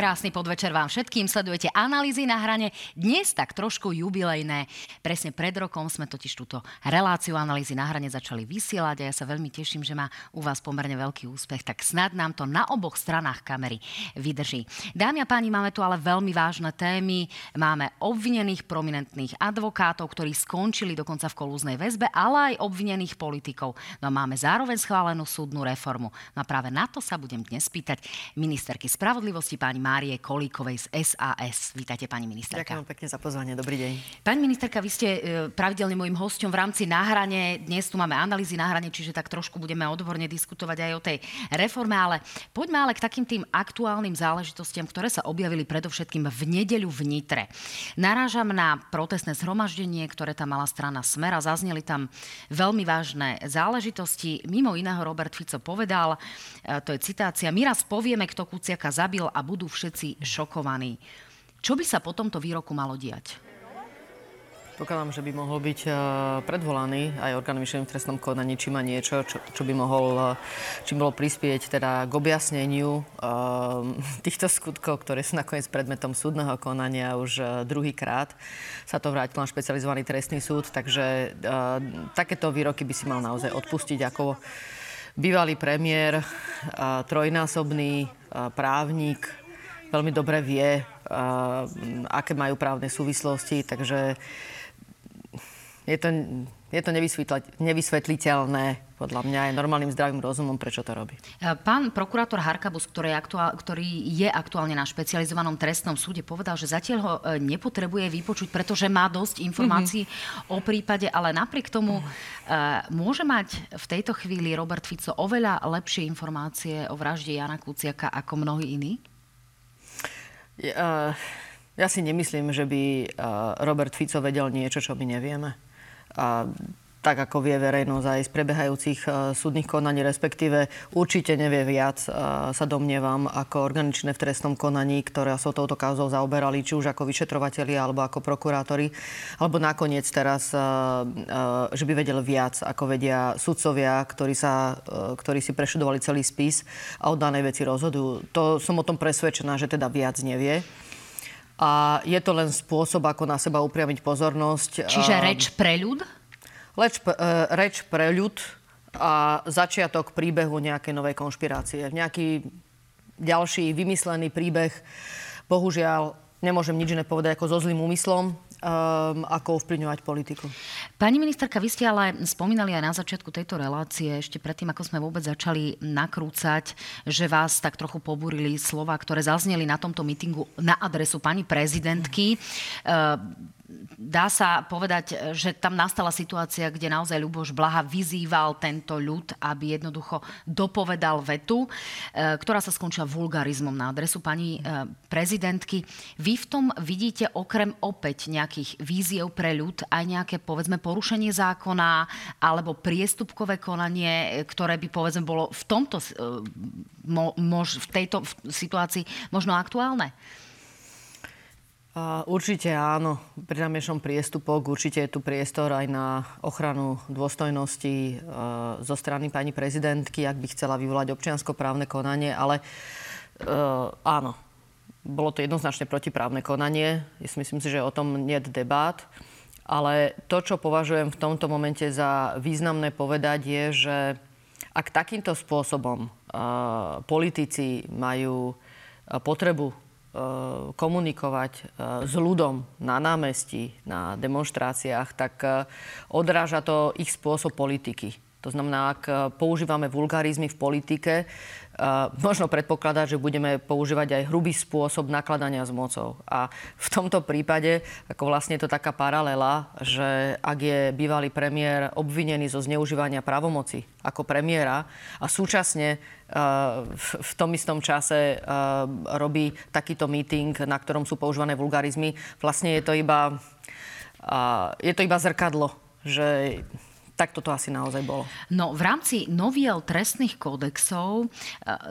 Krásny podvečer vám všetkým. Sledujete analýzy na hrane. Dnes tak trošku jubilejné. Presne pred rokom sme totiž túto reláciu analýzy na hrane začali vysielať a ja sa veľmi teším, že má u vás pomerne veľký úspech. Tak snad nám to na oboch stranách kamery vydrží. Dámy a páni, máme tu ale veľmi vážne témy. Máme obvinených prominentných advokátov, ktorí skončili dokonca v kolúznej väzbe, ale aj obvinených politikov. No a máme zároveň schválenú súdnu reformu. No a práve na to sa budem dnes pýtať ministerky spravodlivosti pani Márie Kolíkovej z SAS. Vítajte, pani ministerka. Ďakujem pekne za pozvanie. Dobrý deň. Pani ministerka, vy ste e, pravidelne môjim hosťom v rámci náhrane. Dnes tu máme analýzy náhrane, čiže tak trošku budeme odborne diskutovať aj o tej reforme, ale poďme ale k takým tým aktuálnym záležitostiam, ktoré sa objavili predovšetkým v nedeľu v Nitre. Narážam na protestné zhromaždenie, ktoré tam mala strana Smera. Zazneli tam veľmi vážne záležitosti. Mimo iného Robert Fico povedal, e, to je citácia, my raz povieme, kto Kuciaka zabil a budú všetci šokovaní. Čo by sa po tomto výroku malo diať? Pokladám, že by mohol byť uh, predvolaný aj orgánom v trestnom konaní, či má niečo, čo, čo by mohol, uh, čím bolo prispieť teda k objasneniu uh, týchto skutkov, ktoré sú nakoniec predmetom súdneho konania už uh, druhýkrát. Sa to vrátil na špecializovaný trestný súd, takže takéto výroky by si mal naozaj odpustiť ako bývalý premiér, trojnásobný právnik, veľmi dobre vie, uh, aké majú právne súvislosti, takže je to, je to nevysvetliteľné podľa mňa aj normálnym zdravým rozumom, prečo to robí. E, pán prokurátor Harkabus, ktorý je, aktuál, ktorý je aktuálne na špecializovanom trestnom súde, povedal, že zatiaľ ho e, nepotrebuje vypočuť, pretože má dosť informácií mm-hmm. o prípade, ale napriek tomu mm-hmm. môže mať v tejto chvíli Robert Fico oveľa lepšie informácie o vražde Jana Kuciaka ako mnohí iní? Ja, ja si nemyslím, že by Robert Fico vedel niečo, čo my nevieme. A tak ako vie verejnosť aj z prebiehajúcich uh, súdnych konaní, respektíve určite nevie viac, uh, sa domnievam, ako organičné v trestnom konaní, ktoré sa touto kauzou zaoberali, či už ako vyšetrovateľi, alebo ako prokurátori, alebo nakoniec teraz, uh, že by vedel viac, ako vedia sudcovia, ktorí, sa, ktorí si preštudovali celý spis a o danej veci rozhodujú. To som o tom presvedčená, že teda viac nevie. A je to len spôsob, ako na seba upriamiť pozornosť. Čiže reč pre ľud? Leč, e, reč pre ľud a začiatok príbehu nejakej novej konšpirácie. Nejaký ďalší vymyslený príbeh. Bohužiaľ, nemôžem nič iné povedať ako so zlým úmyslom um, ako ovplyvňovať politiku. Pani ministerka, vy ste ale spomínali aj na začiatku tejto relácie, ešte predtým, ako sme vôbec začali nakrúcať, že vás tak trochu pobúrili slova, ktoré zazneli na tomto mítingu na adresu pani prezidentky. Mm dá sa povedať, že tam nastala situácia, kde naozaj Ľuboš Blaha vyzýval tento ľud, aby jednoducho dopovedal vetu, e, ktorá sa skončila vulgarizmom na adresu pani e, prezidentky. Vy v tom vidíte okrem opäť nejakých víziev pre ľud aj nejaké, povedzme, porušenie zákona alebo priestupkové konanie, ktoré by, povedzme, bolo v tomto, e, v tejto situácii možno aktuálne? Určite áno. Pri namiešom priestupok určite je tu priestor aj na ochranu dôstojnosti e, zo strany pani prezidentky, ak by chcela vyvolať občianskoprávne konanie, ale e, áno, bolo to jednoznačne protiprávne konanie. Myslím si, že o tom nie je debát. Ale to, čo považujem v tomto momente za významné povedať, je, že ak takýmto spôsobom uh, politici majú potrebu komunikovať eh, s ľudom na námestí, na demonstráciách, tak eh, odráža to ich spôsob politiky. To znamená, ak používame vulgarizmy v politike, možno predpokladať, že budeme používať aj hrubý spôsob nakladania s mocou. A v tomto prípade, ako vlastne je to taká paralela, že ak je bývalý premiér obvinený zo zneužívania pravomoci ako premiéra a súčasne v tom istom čase robí takýto meeting, na ktorom sú používané vulgarizmy. Vlastne je to iba, je to iba zrkadlo, že tak toto asi naozaj bolo. No v rámci noviel trestných kódexov e,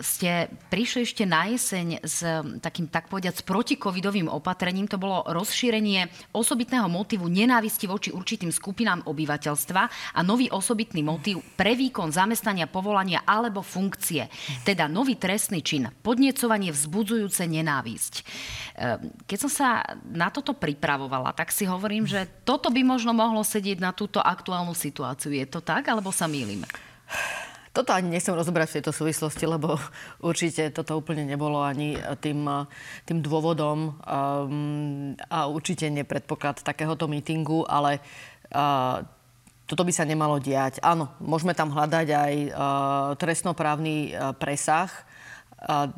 ste prišli ešte na jeseň s takým, tak povediať, s protikovidovým opatrením. To bolo rozšírenie osobitného motivu nenávisti voči určitým skupinám obyvateľstva a nový osobitný motív pre výkon zamestnania, povolania alebo funkcie. Teda nový trestný čin, podniecovanie vzbudzujúce nenávisť. E, keď som sa na toto pripravovala, tak si hovorím, že toto by možno mohlo sedieť na túto aktuálnu situáciu situáciu. Je to tak, alebo sa mýlim? Toto ani nechcem rozobrať v tejto súvislosti, lebo určite toto úplne nebolo ani tým, tým dôvodom um, a určite nepredpoklad takéhoto mítingu, ale uh, toto by sa nemalo diať. Áno, môžeme tam hľadať aj uh, trestnoprávny uh, presah, uh,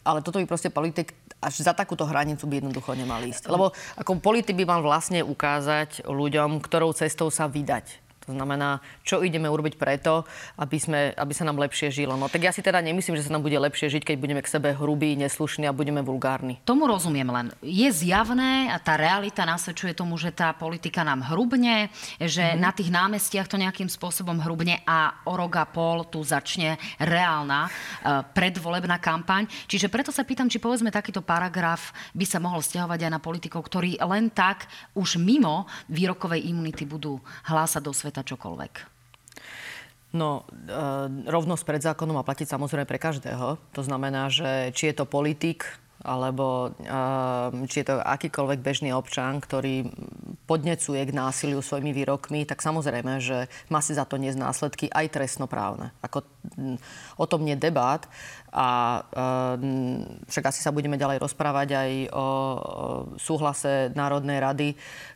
ale toto by proste politik až za takúto hranicu by jednoducho nemal ísť. Lebo ako politik by mal vlastne ukázať ľuďom, ktorou cestou sa vydať. To znamená, čo ideme urobiť preto, aby, sme, aby sa nám lepšie žilo. No tak ja si teda nemyslím, že sa nám bude lepšie žiť, keď budeme k sebe hrubí, neslušní a budeme vulgárni. Tomu rozumiem len. Je zjavné a tá realita nasvedčuje tomu, že tá politika nám hrubne, že mm-hmm. na tých námestiach to nejakým spôsobom hrubne a o rok a pol tu začne reálna uh, predvolebná kampaň. Čiže preto sa pýtam, či povedzme takýto paragraf by sa mohol stiahovať aj na politikov, ktorí len tak už mimo výrokovej imunity budú hlásať do sveta sveta čokoľvek? No, e, rovnosť pred zákonom má platiť samozrejme pre každého. To znamená, že či je to politik, alebo e, či je to akýkoľvek bežný občan, ktorý podnecuje k násiliu svojimi výrokmi, tak samozrejme, že má si za to niesť následky aj trestnoprávne. Ako, o tom nie debát. A e, však asi sa budeme ďalej rozprávať aj o, o súhlase Národnej rady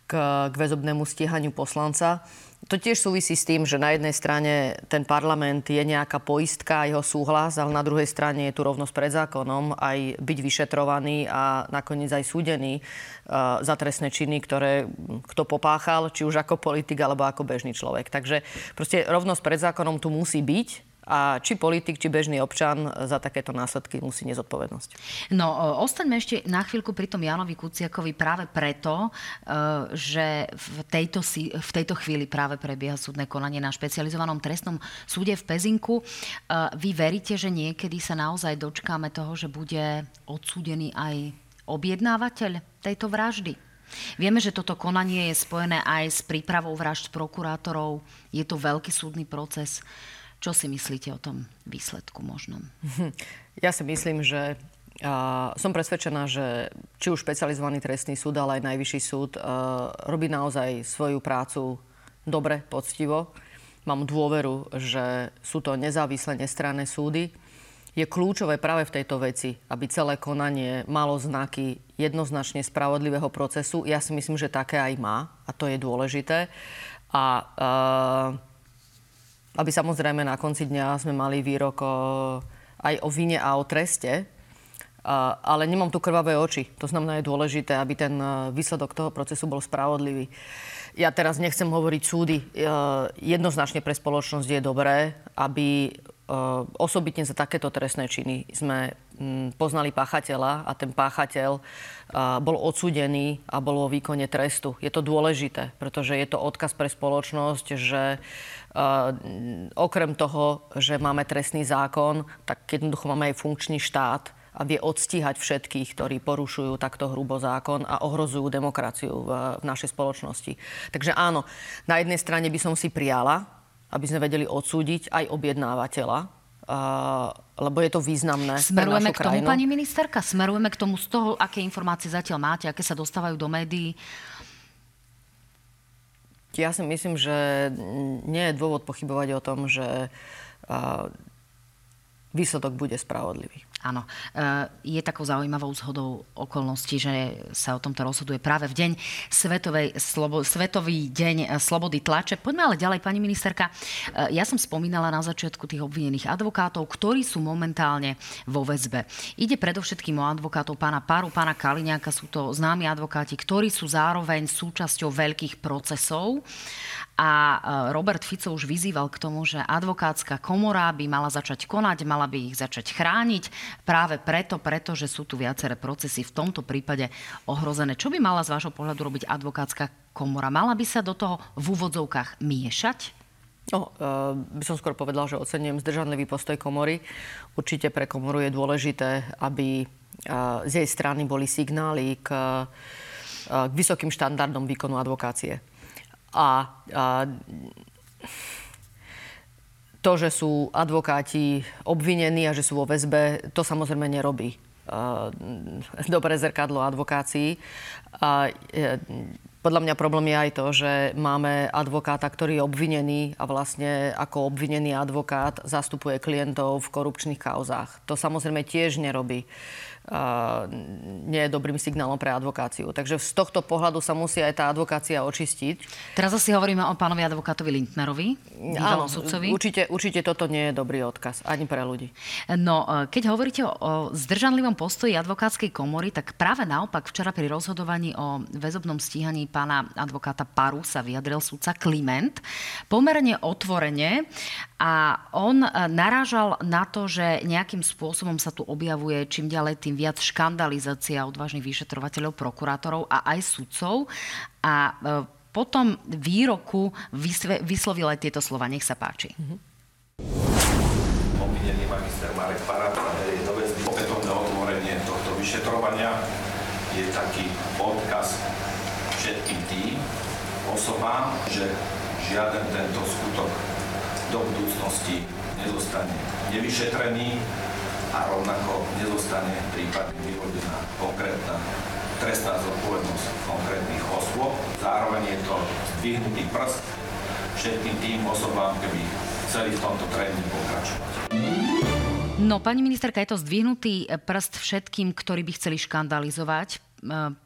k, k väzobnému stíhaniu poslanca to tiež súvisí s tým, že na jednej strane ten parlament je nejaká poistka, jeho súhlas, ale na druhej strane je tu rovnosť pred zákonom, aj byť vyšetrovaný a nakoniec aj súdený uh, za trestné činy, ktoré kto popáchal, či už ako politik alebo ako bežný človek. Takže proste rovnosť pred zákonom tu musí byť a či politik, či bežný občan za takéto následky musí nezodpovednosť. No, ostaňme ešte na chvíľku pri tom Janovi Kuciakovi práve preto, e, že v tejto, v tejto chvíli práve prebieha súdne konanie na špecializovanom trestnom súde v Pezinku. E, vy veríte, že niekedy sa naozaj dočkáme toho, že bude odsúdený aj objednávateľ tejto vraždy? Vieme, že toto konanie je spojené aj s prípravou vražd prokurátorov. Je to veľký súdny proces. Čo si myslíte o tom výsledku možnom? Ja si myslím, že a som presvedčená, že či už špecializovaný trestný súd, ale aj najvyšší súd uh, robí naozaj svoju prácu dobre, poctivo. Mám dôveru, že sú to nezávislé, nestranné súdy. Je kľúčové práve v tejto veci, aby celé konanie malo znaky jednoznačne spravodlivého procesu. Ja si myslím, že také aj má a to je dôležité. A uh, aby samozrejme na konci dňa sme mali výrok o, aj o vine a o treste, a, ale nemám tu krvavé oči. To znamená, je dôležité, aby ten e, výsledok toho procesu bol spravodlivý. Ja teraz nechcem hovoriť súdy. E, jednoznačne pre spoločnosť je dobré, aby e, osobitne za takéto trestné činy sme poznali páchateľa a ten páchateľ bol odsúdený a bol vo výkone trestu. Je to dôležité, pretože je to odkaz pre spoločnosť, že okrem toho, že máme trestný zákon, tak jednoducho máme aj funkčný štát a vie odstíhať všetkých, ktorí porušujú takto hrubo zákon a ohrozujú demokraciu v, v našej spoločnosti. Takže áno, na jednej strane by som si prijala, aby sme vedeli odsúdiť aj objednávateľa, lebo je to významné Smerujeme k tomu, pani ministerka? Smerujeme k tomu z toho, aké informácie zatiaľ máte, aké sa dostávajú do médií? Ja si myslím, že nie je dôvod pochybovať o tom, že uh, výsledok bude spravodlivý. Áno. E, je takou zaujímavou zhodou okolností, že sa o tomto rozhoduje práve v deň Svetovej, slobo, Svetový deň slobody tlače. Poďme ale ďalej, pani ministerka. E, ja som spomínala na začiatku tých obvinených advokátov, ktorí sú momentálne vo väzbe. Ide predovšetkým o advokátov pána Paru, pána Kaliňáka. Sú to známi advokáti, ktorí sú zároveň súčasťou veľkých procesov. A e, Robert Fico už vyzýval k tomu, že advokátska komora by mala začať konať, mala by ich začať chrániť práve preto, pretože sú tu viaceré procesy v tomto prípade ohrozené. Čo by mala z vášho pohľadu robiť advokátska komora? Mala by sa do toho v úvodzovkách miešať? No, by som skôr povedal, že ocenujem zdržanlivý postoj komory. Určite pre komoru je dôležité, aby z jej strany boli signály k, k vysokým štandardom výkonu advokácie. A, a to, že sú advokáti obvinení a že sú vo väzbe, to samozrejme nerobí dobré zrkadlo advokácií. A, podľa mňa problém je aj to, že máme advokáta, ktorý je obvinený a vlastne ako obvinený advokát zastupuje klientov v korupčných kauzách. To samozrejme tiež nerobí nie je dobrým signálom pre advokáciu. Takže z tohto pohľadu sa musí aj tá advokácia očistiť. Teraz asi hovoríme o pánovi advokátovi Lindnerovi, Áno, sudcovi. Určite, určite toto nie je dobrý odkaz, ani pre ľudí. No, e, keď hovoríte o zdržanlivom postoji advokátskej komory, tak práve naopak včera pri rozhodovaní o väzobnom stíhaní pána advokáta Paru sa vyjadril sudca Kliment pomerne otvorene a on e, narážal na to, že nejakým spôsobom sa tu objavuje čím ďalej tým viac škandalizácia odvážnych vyšetrovateľov, prokurátorov a aj sudcov. A e, potom výroku vyslovil aj tieto slova. Nech sa páči. Obvinený magister Marek Parát do väzby opätovné otvorenie tohto vyšetrovania je taký odkaz všetkým tým osobám, že žiaden tento skutok do budúcnosti nezostane nevyšetrený a rovnako nezostane prípadne vyvodená konkrétna trestná zodpovednosť konkrétnych osôb. Zároveň je to zdvihnutý prst všetkým tým osobám, keby chceli v tomto trende pokračovať. No, pani ministerka, je to zdvihnutý prst všetkým, ktorí by chceli škandalizovať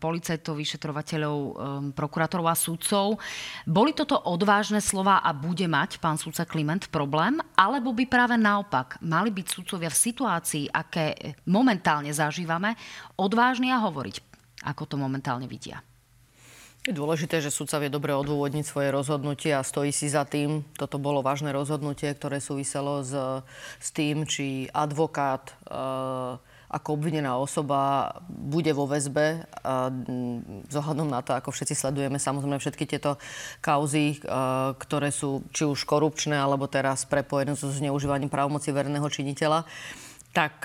policajtov, vyšetrovateľov, eh, prokurátorov a sudcov. Boli toto odvážne slova a bude mať pán sudca Kliment problém? Alebo by práve naopak mali byť sudcovia v situácii, aké momentálne zažívame, odvážni a hovoriť, ako to momentálne vidia? Je dôležité, že sudca vie dobre odôvodniť svoje rozhodnutie a stojí si za tým. Toto bolo vážne rozhodnutie, ktoré súviselo s, s tým, či advokát e, ako obvinená osoba bude vo väzbe. Zohľadom na to, ako všetci sledujeme samozrejme všetky tieto kauzy, ktoré sú či už korupčné, alebo teraz prepojené so zneužívaním právomoci verného činiteľa, tak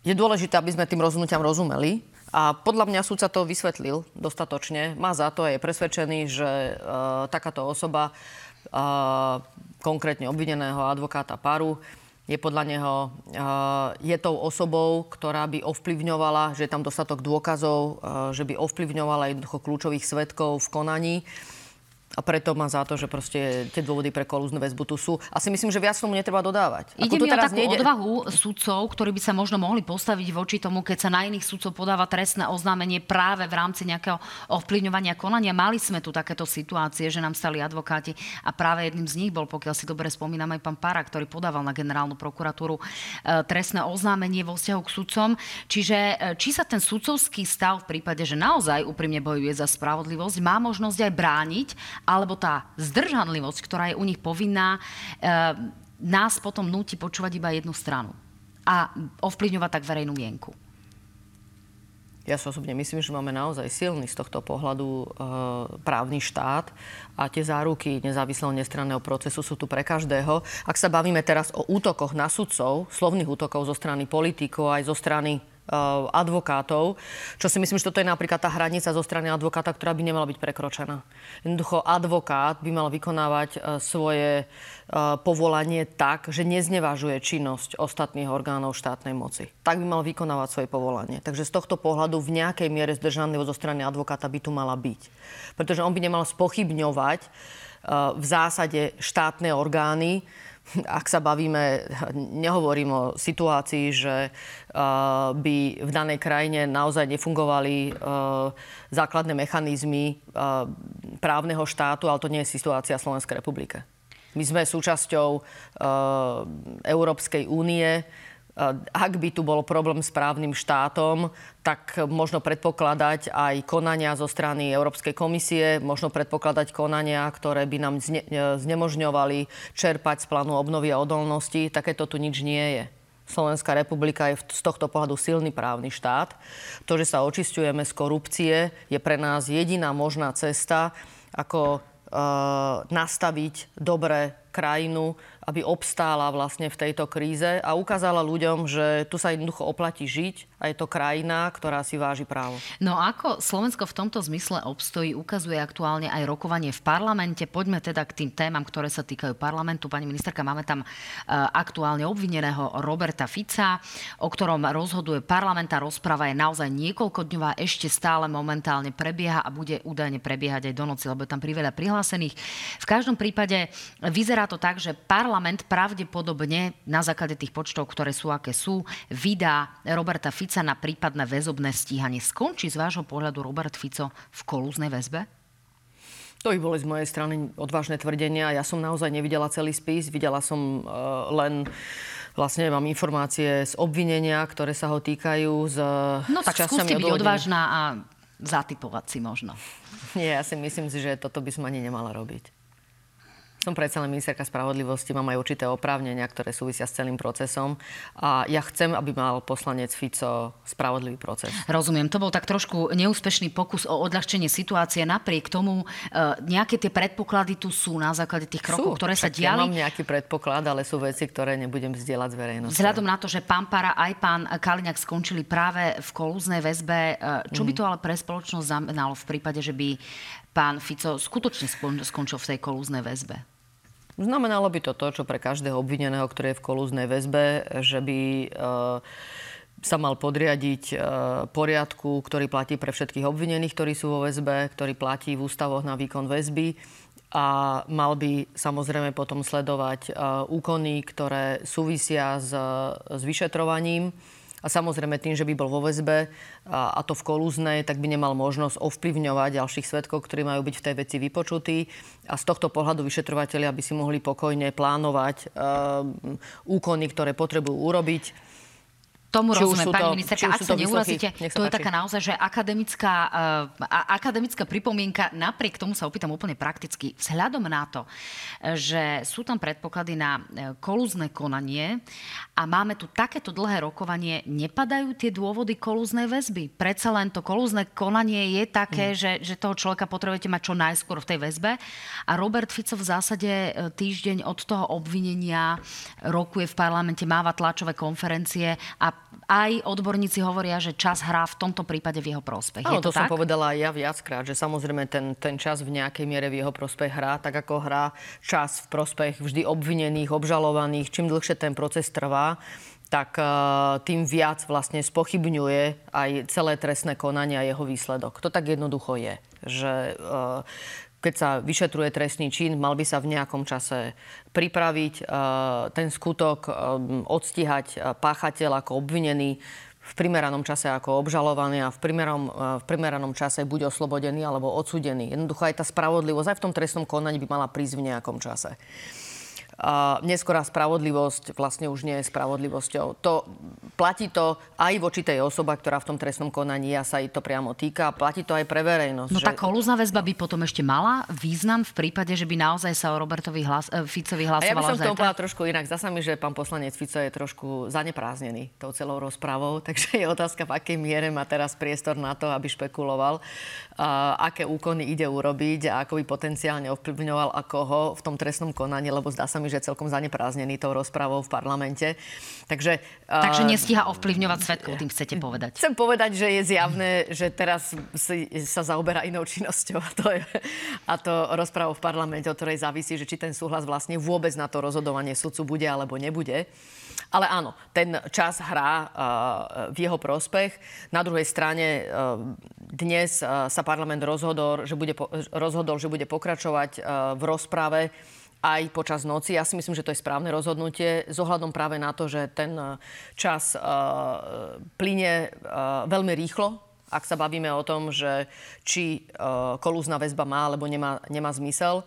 je dôležité, aby sme tým rozhodnutiam rozumeli. A podľa mňa súd sa to vysvetlil dostatočne. Má za to a je presvedčený, že takáto osoba, konkrétne obvineného advokáta Paru, je podľa neho je tou osobou, ktorá by ovplyvňovala, že je tam dostatok dôkazov, že by ovplyvňovala jednoducho kľúčových svetkov v konaní a preto má za to, že proste tie dôvody pre kolúznu väzbu tu sú. A si myslím, že viac tomu netreba dodávať. Ide mi o takú nejde... odvahu sudcov, ktorí by sa možno mohli postaviť voči tomu, keď sa na iných sudcov podáva trestné oznámenie práve v rámci nejakého ovplyvňovania konania. Mali sme tu takéto situácie, že nám stali advokáti a práve jedným z nich bol, pokiaľ si dobre spomínam, aj pán Para, ktorý podával na generálnu prokuratúru e, trestné oznámenie vo vzťahu k sudcom. Čiže e, či sa ten sudcovský stav v prípade, že naozaj úprimne bojuje za spravodlivosť, má možnosť aj brániť alebo tá zdržanlivosť, ktorá je u nich povinná, e, nás potom núti počúvať iba jednu stranu a ovplyvňovať tak verejnú mienku. Ja si osobne myslím, že máme naozaj silný z tohto pohľadu e, právny štát a tie záruky nezávislého nestranného procesu sú tu pre každého. Ak sa bavíme teraz o útokoch na sudcov, slovných útokov zo strany politikov aj zo strany advokátov, čo si myslím, že toto je napríklad tá hranica zo strany advokáta, ktorá by nemala byť prekročená. Jednoducho advokát by mal vykonávať eh, svoje eh, povolanie tak, že neznevažuje činnosť ostatných orgánov štátnej moci. Tak by mal vykonávať svoje povolanie. Takže z tohto pohľadu v nejakej miere zdržanlivo zo strany advokáta by tu mala byť. Pretože on by nemal spochybňovať v zásade štátne orgány, ak sa bavíme, nehovorím o situácii, že uh, by v danej krajine naozaj nefungovali uh, základné mechanizmy uh, právneho štátu, ale to nie je situácia Slovenskej republike. My sme súčasťou Európskej únie, ak by tu bol problém s právnym štátom, tak možno predpokladať aj konania zo strany Európskej komisie, možno predpokladať konania, ktoré by nám zne, znemožňovali čerpať z plánu obnovy a odolnosti. Takéto tu nič nie je. Slovenská republika je z tohto pohľadu silný právny štát. To, že sa očistujeme z korupcie, je pre nás jediná možná cesta, ako nastaviť dobre krajinu aby obstála vlastne v tejto kríze a ukázala ľuďom, že tu sa jednoducho oplatí žiť a je to krajina, ktorá si váži právo. No ako Slovensko v tomto zmysle obstojí, ukazuje aktuálne aj rokovanie v parlamente. Poďme teda k tým témam, ktoré sa týkajú parlamentu. Pani ministerka, máme tam e, aktuálne obvineného Roberta Fica, o ktorom rozhoduje parlament. Tá rozprava je naozaj niekoľkodňová, ešte stále momentálne prebieha a bude údajne prebiehať aj do noci, lebo je tam priveľa prihlásených. V každom prípade vyzerá to tak, že parlament parlament pravdepodobne na základe tých počtov, ktoré sú, aké sú, vydá Roberta Fica na prípadné väzobné stíhanie. Skončí z vášho pohľadu Robert Fico v kolúznej väzbe? To by boli z mojej strany odvážne tvrdenia. Ja som naozaj nevidela celý spis. Videla som uh, len vlastne mám informácie z obvinenia, ktoré sa ho týkajú. Z, no tak skúste byť odvážna a zatypovať si možno. Nie, ja si myslím si, že toto by som ani nemala robiť. Som predsa len ministerka spravodlivosti, mám aj určité oprávnenia, ktoré súvisia s celým procesom a ja chcem, aby mal poslanec Fico spravodlivý proces. Rozumiem, to bol tak trošku neúspešný pokus o odľahčenie situácie. Napriek tomu e, nejaké tie predpoklady tu sú na základe tých krokov, sú, ktoré sa diali. Ja mám nejaký predpoklad, ale sú veci, ktoré nebudem zdieľať s verejnosťou. Vzhľadom na to, že pán Para aj pán Kaliňák skončili práve v kolúznej väzbe, e, čo by to ale pre spoločnosť znamenalo v prípade, že by pán Fico skutočne skončil v tej kolúznej väzbe? Znamenalo by to to, čo pre každého obvineného, ktorý je v kolúznej väzbe, že by e, sa mal podriadiť e, poriadku, ktorý platí pre všetkých obvinených, ktorí sú vo väzbe, ktorý platí v ústavoch na výkon väzby. A mal by samozrejme potom sledovať e, úkony, ktoré súvisia s, s vyšetrovaním a samozrejme tým, že by bol vo väzbe a, a to v kolúznej, tak by nemal možnosť ovplyvňovať ďalších svetkov, ktorí majú byť v tej veci vypočutí. A z tohto pohľadu vyšetrovateľia by si mohli pokojne plánovať uh, úkony, ktoré potrebujú urobiť Tomu či rozumiem, pani ministerka, ak sa neurazíte, to je taká naozaj, že akademická, uh, akademická pripomienka, napriek tomu sa opýtam úplne prakticky, vzhľadom na to, že sú tam predpoklady na e, kolúzne konanie a máme tu takéto dlhé rokovanie, nepadajú tie dôvody kolúznej väzby? Predsa len to kolúzne konanie je také, mm. že, že toho človeka potrebujete mať čo najskôr v tej väzbe. A Robert Fico v zásade e, týždeň od toho obvinenia rokuje v parlamente, máva tlačové konferencie a aj odborníci hovoria, že čas hrá v tomto prípade v jeho prospech. Áno, to, to som povedala aj ja viackrát, že samozrejme ten, ten čas v nejakej miere v jeho prospech hrá, tak ako hrá čas v prospech vždy obvinených, obžalovaných. Čím dlhšie ten proces trvá, tak uh, tým viac vlastne spochybňuje aj celé trestné konanie a jeho výsledok. To tak jednoducho je. Že uh, keď sa vyšetruje trestný čin, mal by sa v nejakom čase pripraviť e, ten skutok, e, odstíhať e, páchateľ ako obvinený v primeranom čase ako obžalovaný a v primeranom, v primeranom čase buď oslobodený alebo odsudený. Jednoducho aj tá spravodlivosť aj v tom trestnom konaní by mala prísť v nejakom čase neskorá spravodlivosť vlastne už nie je spravodlivosťou. To, platí to aj voči tej osoba, ktorá v tom trestnom konaní ja sa jej to priamo týka. Platí to aj pre verejnosť. No že... tá kolúzna väzba by potom ešte mala význam v prípade, že by naozaj sa o Robertovi hlas, e, Ficovi hlasovala A ja by som to povedala trošku inak. Zasa mi, že pán poslanec Fico je trošku zanepráznený tou celou rozprávou, takže je otázka, v akej miere má teraz priestor na to, aby špekuloval, uh, aké úkony ide urobiť a ako by potenciálne ovplyvňoval a koho v tom trestnom konaní, lebo zdá sa mi, mi, že celkom zanepráznený tou rozprávou v parlamente. Takže, Takže nestíha ovplyvňovať svetkov, tým chcete povedať. Chcem povedať, že je zjavné, že teraz si, sa zaoberá inou činnosťou a to, je, a to rozprávou v parlamente, od ktorej závisí, že či ten súhlas vlastne vôbec na to rozhodovanie sudcu bude alebo nebude. Ale áno, ten čas hrá uh, v jeho prospech. Na druhej strane uh, dnes sa parlament rozhodol, že bude, rozhodol, že bude pokračovať v rozprave aj počas noci. Ja si myslím, že to je správne rozhodnutie s práve na to, že ten e, čas uh, plyne uh, veľmi rýchlo, ak sa bavíme o tom, že či uh, kolúzna väzba má alebo nemá, nemá zmysel.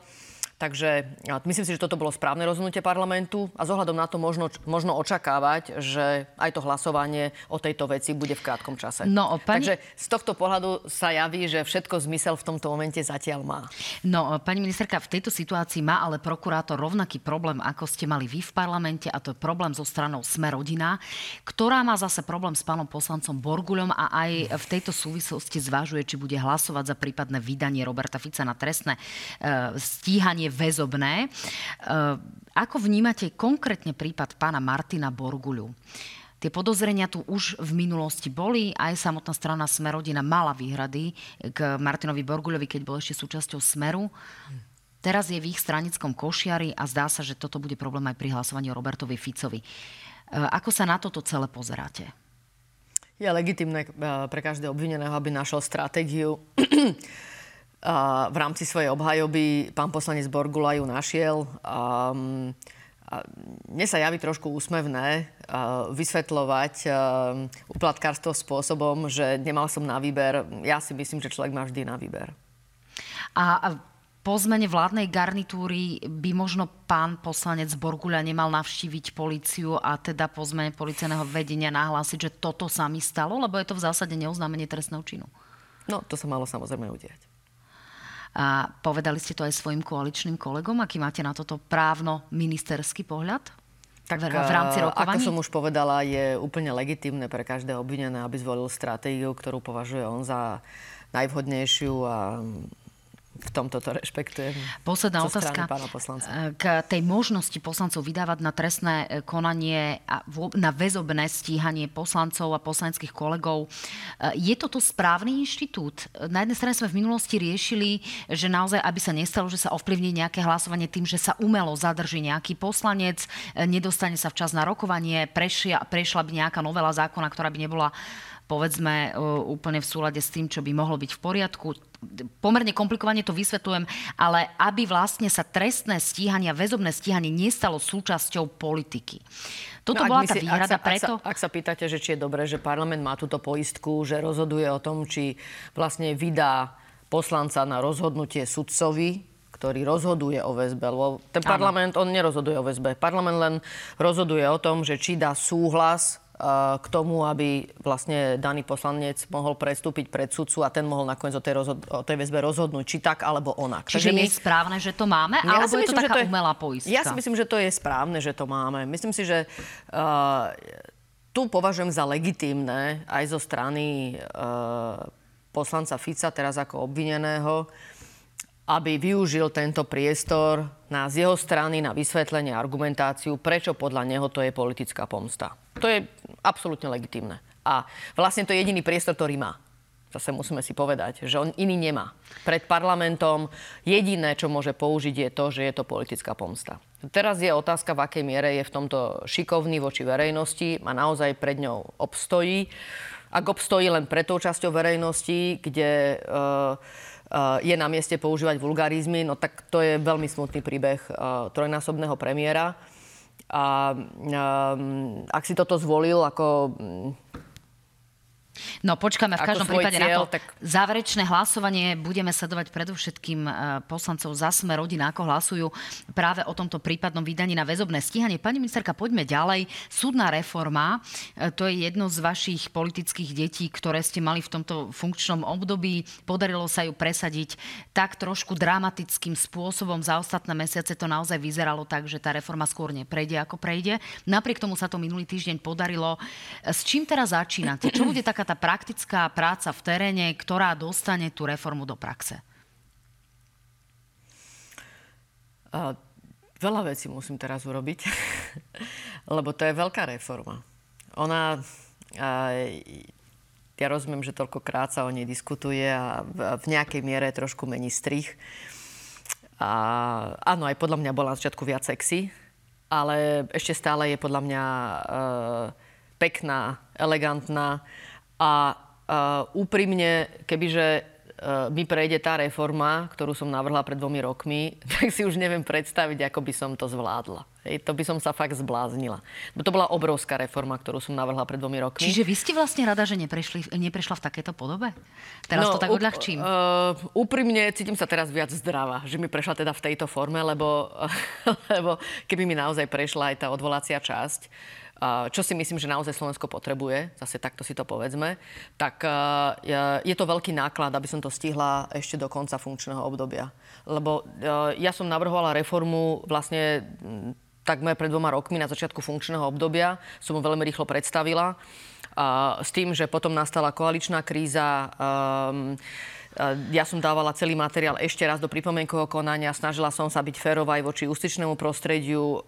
Takže myslím si, že toto bolo správne rozhodnutie parlamentu a zohľadom na to možno, možno očakávať, že aj to hlasovanie o tejto veci bude v krátkom čase. No, pani... Takže z tohto pohľadu sa javí, že všetko zmysel v tomto momente zatiaľ má. No, pani ministerka, v tejto situácii má ale prokurátor rovnaký problém, ako ste mali vy v parlamente a to je problém so stranou Sme rodina, ktorá má zase problém s pánom poslancom Borguľom a aj v tejto súvislosti zvažuje, či bude hlasovať za prípadné vydanie Roberta Fica na trestné e, stíhanie väzobné. E, ako vnímate konkrétne prípad pána Martina Borguľu? Tie podozrenia tu už v minulosti boli. Aj samotná strana Smerodina mala výhrady k Martinovi Borguľovi, keď bol ešte súčasťou Smeru. Teraz je v ich stranickom košiari a zdá sa, že toto bude problém aj pri hlasovaní o Robertovi Ficovi. E, ako sa na toto celé pozeráte? Je legitimné e, pre každého obvineného, aby našiel stratégiu v rámci svojej obhajoby pán poslanec Borgula ju našiel. A, a mne sa javí trošku úsmevné vysvetľovať uplatkárstvo spôsobom, že nemal som na výber. Ja si myslím, že človek má vždy na výber. A po zmene vládnej garnitúry by možno pán poslanec Borguľa nemal navštíviť policiu a teda po zmene policajného vedenia nahlásiť, že toto sa mi stalo, lebo je to v zásade neoznámenie trestného činu. No, to sa malo samozrejme udiať. A povedali ste to aj svojim koaličným kolegom, aký máte na toto právno-ministerský pohľad? Tak v, rámci rokovaní? Ako som už povedala, je úplne legitimné pre každého obvinené, aby zvolil stratégiu, ktorú považuje on za najvhodnejšiu a v tomto to rešpektujem. Posledná otázka eh, k tej možnosti poslancov vydávať na trestné eh, konanie a na väzobné stíhanie poslancov a poslaneckých kolegov. Eh, je toto správny inštitút? Na jednej strane sme v minulosti riešili, že naozaj, aby sa nestalo, že sa ovplyvní nejaké hlasovanie tým, že sa umelo zadrží nejaký poslanec, nedostane sa včas na rokovanie, prešia, prešla by nejaká novela zákona, ktorá by nebola povedzme úplne v súlade s tým, čo by mohlo byť v poriadku pomerne komplikovane to vysvetľujem, ale aby vlastne sa trestné stíhanie, väzobné stíhanie nestalo súčasťou politiky. Toto no, bola tá výhrada ak sa, preto... Ak sa, ak sa pýtate, že či je dobré, že parlament má túto poistku, že rozhoduje o tom, či vlastne vydá poslanca na rozhodnutie sudcovi, ktorý rozhoduje o väzbe. Lebo ten parlament, on nerozhoduje o väzbe. Parlament len rozhoduje o tom, že či dá súhlas k tomu, aby vlastne daný poslanec mohol prestúpiť pred sudcu a ten mohol nakoniec o tej, rozhod- o tej väzbe rozhodnúť, či tak alebo onak. Čiže my... je správne, že to máme, ja alebo myslím, je to taká to je... umelá poistka? Ja si myslím, že to je správne, že to máme. Myslím si, že uh, tu považujem za legitímne aj zo strany uh, poslanca Fica, teraz ako obvineného, aby využil tento priestor na z jeho strany na vysvetlenie argumentáciu, prečo podľa neho to je politická pomsta. To je absolútne legitimné. A vlastne to je jediný priestor, ktorý má. Zase musíme si povedať, že on iný nemá. Pred parlamentom jediné, čo môže použiť, je to, že je to politická pomsta. Teraz je otázka, v akej miere je v tomto šikovný voči verejnosti a naozaj pred ňou obstojí. Ak obstojí len pred tou časťou verejnosti, kde uh, je na mieste používať vulgarizmy, no tak to je veľmi smutný príbeh trojnásobného premiéra. A um, ak si toto zvolil ako No počkáme v každom prípade cieľ, na to tak... záverečné hlasovanie. Budeme sledovať predovšetkým e, poslancov za sme rodina, ako hlasujú práve o tomto prípadnom vydaní na väzobné stíhanie. Pani ministerka, poďme ďalej. Súdna reforma, e, to je jedno z vašich politických detí, ktoré ste mali v tomto funkčnom období. Podarilo sa ju presadiť tak trošku dramatickým spôsobom. Za ostatné mesiace to naozaj vyzeralo tak, že tá reforma skôr neprejde, ako prejde. Napriek tomu sa to minulý týždeň podarilo. S čím teraz začínate? Čo bude taká tá praktická práca v teréne, ktorá dostane tú reformu do praxe? Uh, veľa vecí musím teraz urobiť, lebo to je veľká reforma. Ona, uh, ja rozumiem, že toľkokrát sa o nej diskutuje a v, nejakej miere trošku mení strich. A, áno, aj podľa mňa bola na začiatku viac sexy, ale ešte stále je podľa mňa uh, pekná, elegantná a uh, úprimne, kebyže mi prejde tá reforma, ktorú som navrhla pred dvomi rokmi, tak si už neviem predstaviť, ako by som to zvládla. Hej, to by som sa fakt zbláznila. Bo to bola obrovská reforma, ktorú som navrhla pred dvomi rokmi. Čiže vy ste vlastne rada, že neprešli, neprešla v takejto podobe? Teraz no, to tak odľahčím. Uh, úprimne cítim sa teraz viac zdravá, že mi prešla teda v tejto forme, lebo, lebo keby mi naozaj prešla aj tá odvolacia časť, čo si myslím, že naozaj Slovensko potrebuje, zase takto si to povedzme, tak je to veľký náklad, aby som to stihla ešte do konca funkčného obdobia. Lebo ja som navrhovala reformu vlastne takmer pred dvoma rokmi na začiatku funkčného obdobia. Som ho veľmi rýchlo predstavila. S tým, že potom nastala koaličná kríza, ja som dávala celý materiál ešte raz do pripomienkového konania, snažila som sa byť férová aj voči justičnému prostrediu,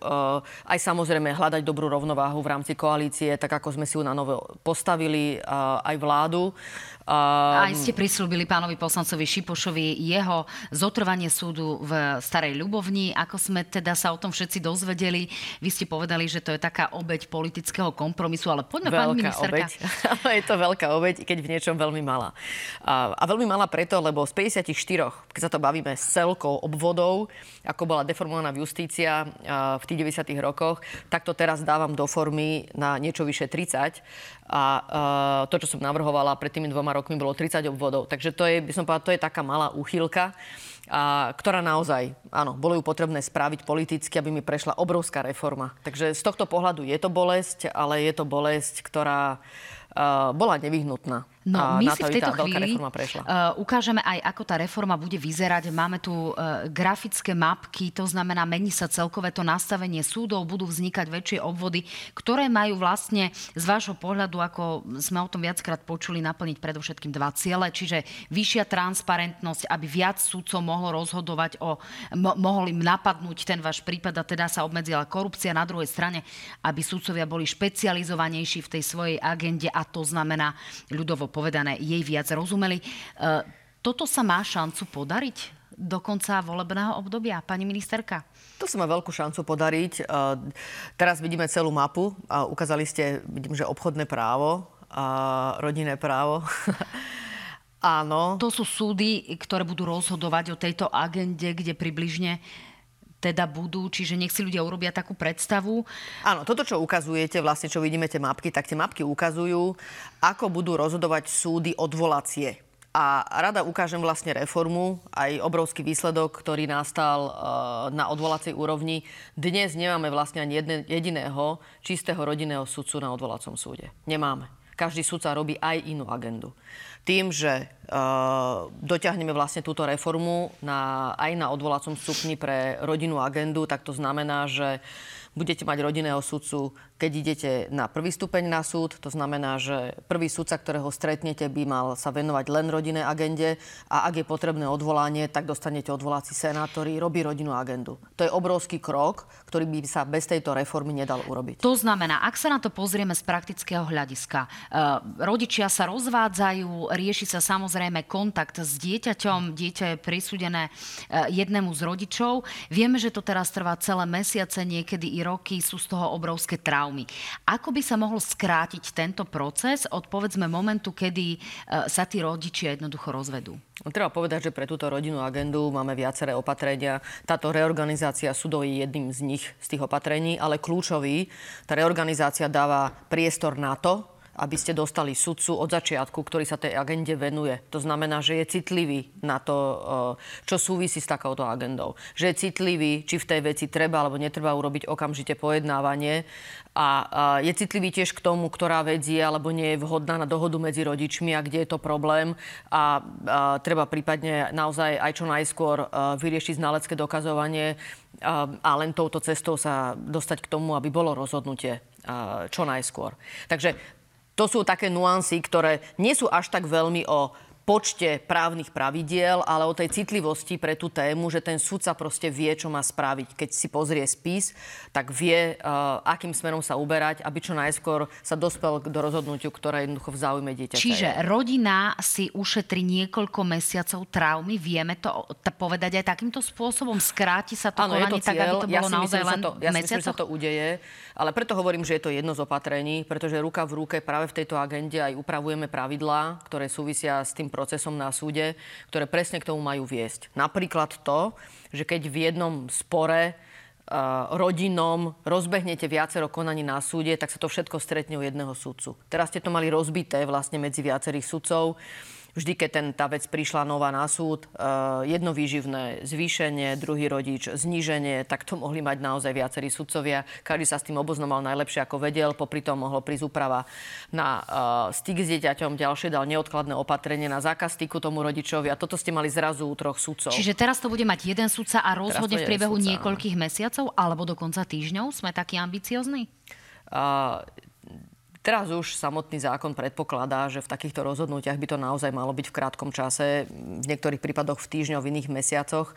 aj samozrejme hľadať dobrú rovnováhu v rámci koalície, tak ako sme si ju na novo postavili, aj vládu. Um, Aj ste prislúbili pánovi poslancovi Šipošovi jeho zotrvanie súdu v Starej Ľubovni. Ako sme teda sa o tom všetci dozvedeli, vy ste povedali, že to je taká obeď politického kompromisu, ale poďme, veľká pani ministerka. Obeď. je to veľká obeď, keď v niečom veľmi malá. A, a veľmi malá preto, lebo z 54, keď sa to bavíme s celkou obvodov, ako bola deformovaná justícia v tých 90 rokoch, tak to teraz dávam do formy na niečo vyše 30. A to, čo som navrhovala pred tými dvoma rokmi, bolo 30 obvodov. Takže to je, by som povedala, to je taká malá úchylka, a, ktorá naozaj, áno, bolo ju potrebné spraviť politicky, aby mi prešla obrovská reforma. Takže z tohto pohľadu je to bolesť, ale je to bolesť, ktorá uh, bola nevyhnutná. No, my si v tejto chvíli uh, ukážeme aj, ako tá reforma bude vyzerať. Máme tu uh, grafické mapky, to znamená, mení sa celkové to nastavenie súdov, budú vznikať väčšie obvody, ktoré majú vlastne z vášho pohľadu, ako sme o tom viackrát počuli, naplniť predovšetkým dva ciele, čiže vyššia transparentnosť, aby viac súdcov mohlo rozhodovať o, mo, mohol im napadnúť ten váš prípad a teda sa obmedzila korupcia. Na druhej strane, aby súdcovia boli špecializovanejší v tej svojej agende a to znamená ľudovo povedané, jej viac rozumeli. E, toto sa má šancu podariť do konca volebného obdobia, pani ministerka? To sa má veľkú šancu podariť. E, teraz vidíme celú mapu. Ukázali ste, vidím, že obchodné právo, a rodinné právo. Áno. To sú súdy, ktoré budú rozhodovať o tejto agende, kde približne teda budú, čiže nech si ľudia urobia takú predstavu. Áno, toto, čo ukazujete, vlastne čo vidíme tie mapky, tak tie mapky ukazujú, ako budú rozhodovať súdy odvolacie. A rada ukážem vlastne reformu, aj obrovský výsledok, ktorý nastal uh, na odvolacej úrovni. Dnes nemáme vlastne ani jedne, jediného čistého rodinného sudcu na odvolacom súde. Nemáme. Každý sudca robí aj inú agendu tým, že uh, dotiahneme vlastne túto reformu na, aj na odvolacom stupni pre rodinnú agendu, tak to znamená, že budete mať rodinného sudcu keď idete na prvý stupeň na súd, to znamená, že prvý sudca, ktorého stretnete, by mal sa venovať len rodinnej agende a ak je potrebné odvolanie, tak dostanete odvoláci senátori, robí rodinnú agendu. To je obrovský krok, ktorý by sa bez tejto reformy nedal urobiť. To znamená, ak sa na to pozrieme z praktického hľadiska, e, rodičia sa rozvádzajú, rieši sa samozrejme kontakt s dieťaťom, dieťa je prisúdené e, jednému z rodičov. Vieme, že to teraz trvá celé mesiace, niekedy i roky, sú z toho obrovské traumy traumy. Ako by sa mohol skrátiť tento proces od povedzme momentu, kedy e, sa tí rodičia jednoducho rozvedú? Treba povedať, že pre túto rodinnú agendu máme viaceré opatrenia. Táto reorganizácia súdov je jedným z nich, z tých opatrení, ale kľúčový. Tá reorganizácia dáva priestor na to, aby ste dostali sudcu od začiatku, ktorý sa tej agende venuje. To znamená, že je citlivý na to, eh, čo súvisí s takouto agendou. Že je citlivý, či v tej veci treba alebo netreba urobiť okamžite pojednávanie. A je citlivý tiež k tomu, ktorá vec je alebo nie je vhodná na dohodu medzi rodičmi a kde je to problém. A, treba prípadne naozaj aj čo najskôr eh, vyriešiť znalecké dokazovanie a len touto cestou sa dostať k tomu, aby bolo rozhodnutie čo najskôr. Takže to sú také nuancy, ktoré nie sú až tak veľmi o počte právnych pravidiel, ale o tej citlivosti pre tú tému, že ten sudca proste vie, čo má spraviť. Keď si pozrie spis, tak vie, uh, akým smerom sa uberať, aby čo najskôr sa dospel do rozhodnutiu, ktoré je jednoducho v záujme dieťaťa. Čiže je. rodina si ušetrí niekoľko mesiacov traumy, vieme to t- povedať aj takýmto spôsobom? Skráti sa to ano, konanie to tak, aby to bolo ja naozaj len to, Ja si myslím, že sa to udeje, ale preto hovorím, že je to jedno z opatrení, pretože ruka v ruke práve v tejto agende aj upravujeme pravidlá, ktoré súvisia s tým procesom na súde, ktoré presne k tomu majú viesť. Napríklad to, že keď v jednom spore rodinom rozbehnete viacero konaní na súde, tak sa to všetko stretne u jedného sudcu. Teraz ste to mali rozbité vlastne medzi viacerých sudcov vždy, keď ten, tá vec prišla nová na súd, uh, jedno výživné zvýšenie, druhý rodič zníženie, tak to mohli mať naozaj viacerí sudcovia. Každý sa s tým oboznamal najlepšie ako vedel, popri tom mohlo prísť úprava na uh, styk s dieťaťom, ďalšie dal neodkladné opatrenie na zákaz styku tomu rodičovi a toto ste mali zrazu u troch sudcov. Čiže teraz to bude mať jeden sudca a rozhodne v priebehu sudca, niekoľkých mesiacov alebo dokonca týždňov? Sme takí ambiciozní? Uh, Teraz už samotný zákon predpokladá, že v takýchto rozhodnutiach by to naozaj malo byť v krátkom čase, v niektorých prípadoch v týždňoch, v iných mesiacoch.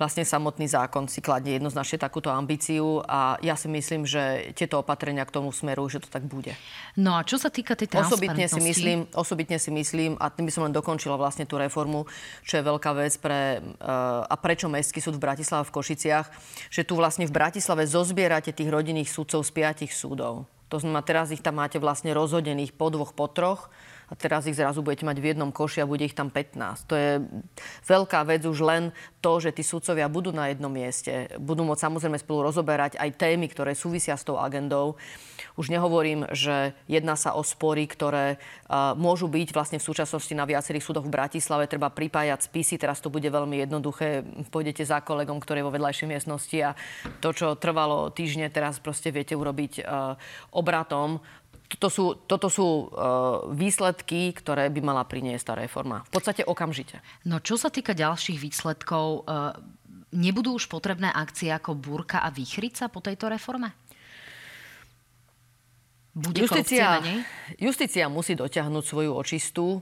Vlastne samotný zákon si kladne jednoznačne takúto ambíciu a ja si myslím, že tieto opatrenia k tomu smerujú, že to tak bude. No a čo sa týka tej osobitne si myslím, osobitne si myslím, a tým by som len dokončila vlastne tú reformu, čo je veľká vec pre, uh, a prečo Mestský súd v Bratislave v Košiciach, že tu vlastne v Bratislave zozbierate tých rodinných súdcov z piatich súdov. To znamená, teraz ich tam máte vlastne rozhodených po dvoch, po troch a teraz ich zrazu budete mať v jednom koši a bude ich tam 15. To je veľká vec už len to, že tí sudcovia budú na jednom mieste. Budú môcť samozrejme spolu rozoberať aj témy, ktoré súvisia s tou agendou. Už nehovorím, že jedná sa o spory, ktoré uh, môžu byť vlastne v súčasnosti na viacerých súdoch v Bratislave. Treba pripájať spisy, teraz to bude veľmi jednoduché. Pôjdete za kolegom, ktorý je vo vedľajšej miestnosti a to, čo trvalo týždne, teraz proste viete urobiť uh, obratom toto sú, toto sú uh, výsledky, ktoré by mala priniesť tá reforma. V podstate okamžite. No čo sa týka ďalších výsledkov, uh, nebudú už potrebné akcie ako Búrka a Výchrica po tejto reforme? Bude justícia, justícia musí dotiahnuť svoju očistú.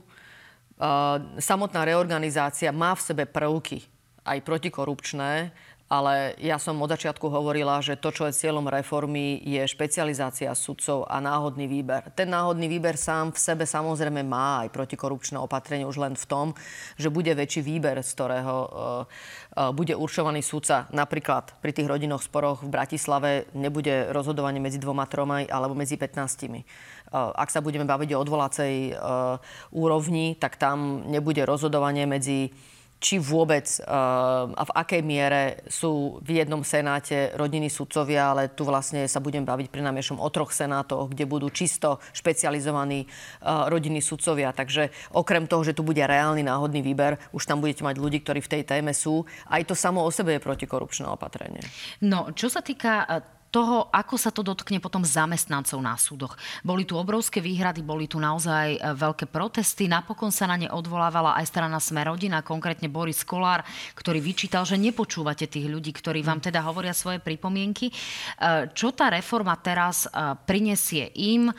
Uh, samotná reorganizácia má v sebe prvky aj protikorupčné, ale ja som od začiatku hovorila, že to, čo je cieľom reformy, je špecializácia sudcov a náhodný výber. Ten náhodný výber sám v sebe samozrejme má aj protikorupčné opatrenie už len v tom, že bude väčší výber, z ktorého uh, uh, bude určovaný sudca. Napríklad pri tých rodinných sporoch v Bratislave nebude rozhodovanie medzi dvoma, troma alebo medzi 15. Uh, ak sa budeme baviť o odvolacej úrovni, tak tam nebude rozhodovanie medzi či vôbec uh, a v akej miere sú v jednom senáte rodiny sudcovia, ale tu vlastne sa budem baviť pri námiešom o troch senátoch, kde budú čisto špecializovaní uh, rodiny sudcovia. Takže okrem toho, že tu bude reálny náhodný výber, už tam budete mať ľudí, ktorí v tej téme sú. Aj to samo o sebe je protikorupčné opatrenie. No, čo sa týka toho, ako sa to dotkne potom zamestnancov na súdoch. Boli tu obrovské výhrady, boli tu naozaj e, veľké protesty. Napokon sa na ne odvolávala aj strana Smerodina, konkrétne Boris Kolár, ktorý vyčítal, že nepočúvate tých ľudí, ktorí vám teda hovoria svoje pripomienky. E, čo tá reforma teraz e, prinesie im?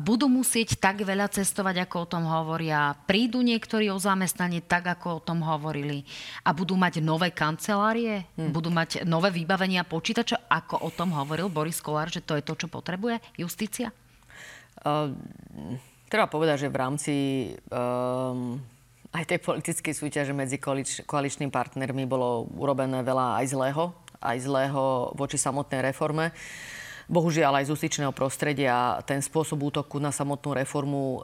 Budú musieť tak veľa cestovať, ako o tom hovoria? Prídu niektorí o zamestnanie tak, ako o tom hovorili? A budú mať nové kancelárie? Hmm. Budú mať nové vybavenia počítača, ako o tom hovoria? Hovoril Boris Kolár, že to je to, čo potrebuje justícia? Uh, treba povedať, že v rámci um, aj tej politickej súťaže medzi koalič, koaličnými partnermi bolo urobené veľa aj zlého, aj zlého voči samotnej reforme. Uh, Bohužiaľ aj z justičného prostredia ten spôsob útoku na samotnú reformu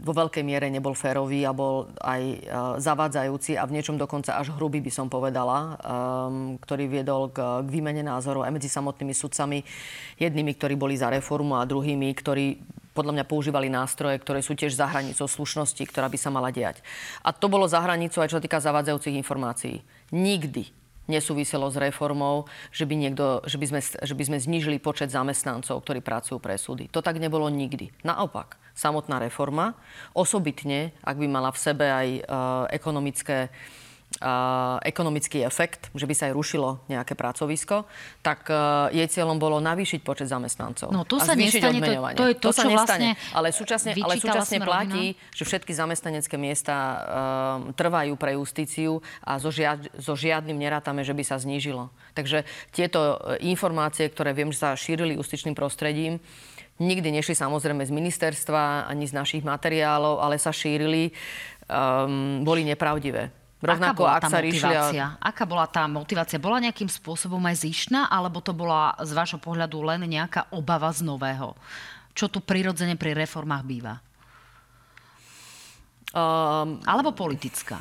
vo veľkej miere nebol férový a bol aj zavádzajúci a v niečom dokonca až hrubý by som povedala, ktorý viedol k, k výmene názorov aj medzi samotnými sudcami. Jednými, ktorí boli za reformu a druhými, ktorí podľa mňa používali nástroje, ktoré sú tiež za hranicou slušnosti, ktorá by sa mala diať. A to bolo za hranicou aj čo sa týka zavádzajúcich informácií. Nikdy nesúviselo s reformou, že by, niekto, že, by sme, že by sme znížili počet zamestnancov, ktorí pracujú pre súdy. To tak nebolo nikdy. Naopak, samotná reforma, osobitne, ak by mala v sebe aj uh, ekonomické ekonomický efekt, že by sa aj rušilo nejaké pracovisko, tak uh, jej cieľom bolo navýšiť počet zamestnancov. No to sa nestane, to, to je to, to čo sa nestane, vlastne ale súčasne, ale súčasne platí, že všetky zamestnanecké miesta uh, trvajú pre justíciu a so, žiad, so žiadnym nerátame, že by sa znížilo. Takže tieto e, informácie, ktoré viem, že sa šírili justičným prostredím, nikdy nešli samozrejme z ministerstva ani z našich materiálov, ale sa šírili, um, boli nepravdivé. Rovnako, Aká bola tá motivácia? Rišlia... Aká bola tá motivácia? Bola nejakým spôsobom aj zišná, alebo to bola z vášho pohľadu len nejaká obava z nového? Čo tu prirodzene pri reformách býva? Um, Alebo politická?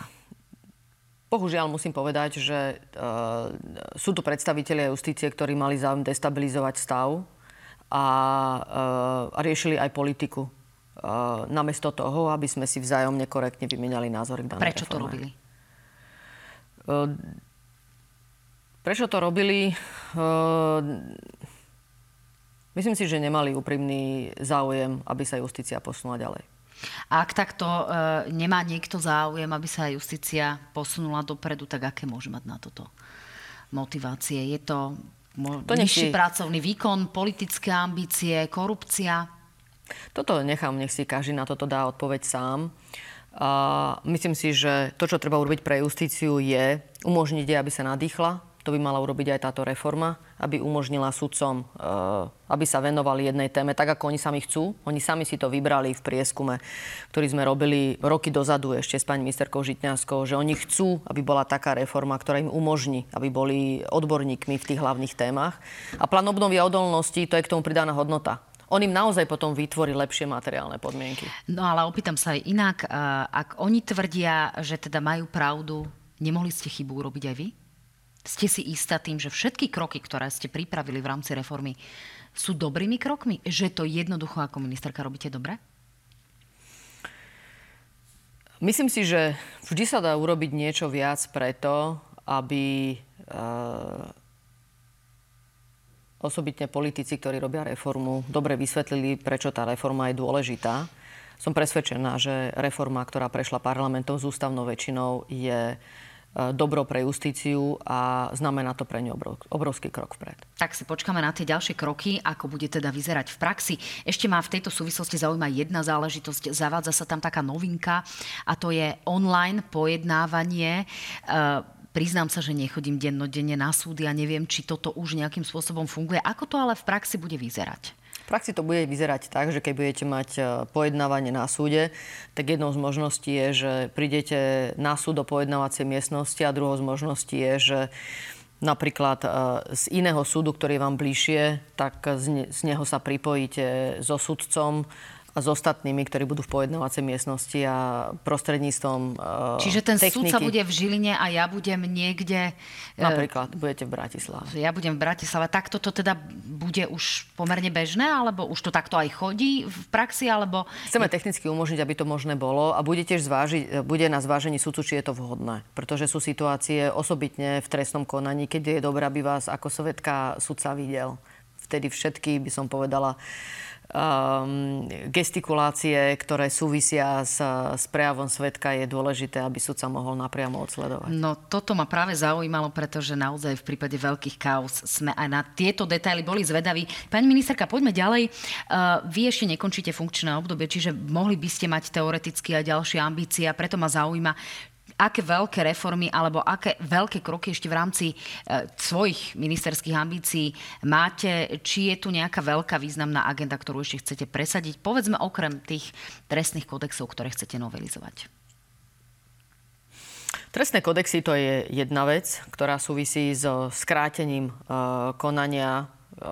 Bohužiaľ musím povedať, že uh, sú tu predstavitelia justície, ktorí mali záujem destabilizovať stav a, uh, a riešili aj politiku. Uh, namiesto toho, aby sme si vzájomne korektne vymenali názory k danej Prečo reforme. to robili? Prečo to robili? Uh, myslím si, že nemali úprimný záujem, aby sa justícia posunula ďalej. A ak takto e, nemá niekto záujem, aby sa justícia posunula dopredu, tak aké môže mať na toto motivácie? Je to, mo- to nižší pracovný výkon, politické ambície, korupcia? Toto nechám, nech si každý na toto dá odpoveď sám. A myslím si, že to, čo treba urobiť pre justíciu, je umožniť jej, aby sa nadýchla, to by mala urobiť aj táto reforma, aby umožnila sudcom, eh, aby sa venovali jednej téme, tak ako oni sami chcú. Oni sami si to vybrali v prieskume, ktorý sme robili roky dozadu ešte s pani ministerkou Žitňanskou, že oni chcú, aby bola taká reforma, ktorá im umožní, aby boli odborníkmi v tých hlavných témach. A plán obnovy a odolnosti, to je k tomu pridaná hodnota on im naozaj potom vytvorí lepšie materiálne podmienky. No ale opýtam sa aj inak. Eh, ak oni tvrdia, že teda majú pravdu, nemohli ste chybu urobiť aj vy? Ste si istá tým, že všetky kroky, ktoré ste pripravili v rámci reformy, sú dobrými krokmi? Že to jednoducho ako ministerka robíte dobre? Myslím si, že vždy sa dá urobiť niečo viac preto, aby uh, osobitne politici, ktorí robia reformu, dobre vysvetlili, prečo tá reforma je dôležitá. Som presvedčená, že reforma, ktorá prešla parlamentom s ústavnou väčšinou, je E, dobro pre justíciu a znamená to pre ňu obrovský krok vpred. Tak si počkáme na tie ďalšie kroky, ako bude teda vyzerať v praxi. Ešte má v tejto súvislosti zaujíma jedna záležitosť. Zavádza sa tam taká novinka a to je online pojednávanie. E, priznám sa, že nechodím dennodenne na súdy a neviem, či toto už nejakým spôsobom funguje. Ako to ale v praxi bude vyzerať? praxi to bude vyzerať tak, že keď budete mať e, pojednávanie na súde, tak jednou z možností je, že prídete na súd do pojednávacej miestnosti a druhou z možností je, že napríklad e, z iného súdu, ktorý je vám bližšie, tak z neho sa pripojíte so sudcom a s ostatnými, ktorí budú v pojednávacej miestnosti a prostredníctvom uh, Čiže ten techniky. súdca bude v Žiline a ja budem niekde... Uh, Napríklad budete v Bratislave. Ja budem v Bratislave. Tak toto teda bude už pomerne bežné, alebo už to takto aj chodí v praxi, alebo... Chceme technicky umožniť, aby to možné bolo a bude tiež zvážiť, bude na zvážení súdcu, či je to vhodné. Pretože sú situácie osobitne v trestnom konaní, keď je dobré, aby vás ako sovetka sudca videl. Vtedy všetky, by som povedala, um, gestikulácie, ktoré súvisia s, s prejavom svetka, je dôležité, aby sa mohol napriamo odsledovať. No toto ma práve zaujímalo, pretože naozaj v prípade veľkých kaos sme aj na tieto detaily boli zvedaví. Pani ministerka, poďme ďalej. Uh, vy ešte nekončíte funkčné obdobie, čiže mohli by ste mať teoreticky aj ďalšie ambície a preto ma zaujíma, aké veľké reformy alebo aké veľké kroky ešte v rámci e, svojich ministerských ambícií máte? Či je tu nejaká veľká významná agenda, ktorú ešte chcete presadiť? Povedzme okrem tých trestných kodexov, ktoré chcete novelizovať. Trestné kodexy to je jedna vec, ktorá súvisí so skrátením e, konania, e,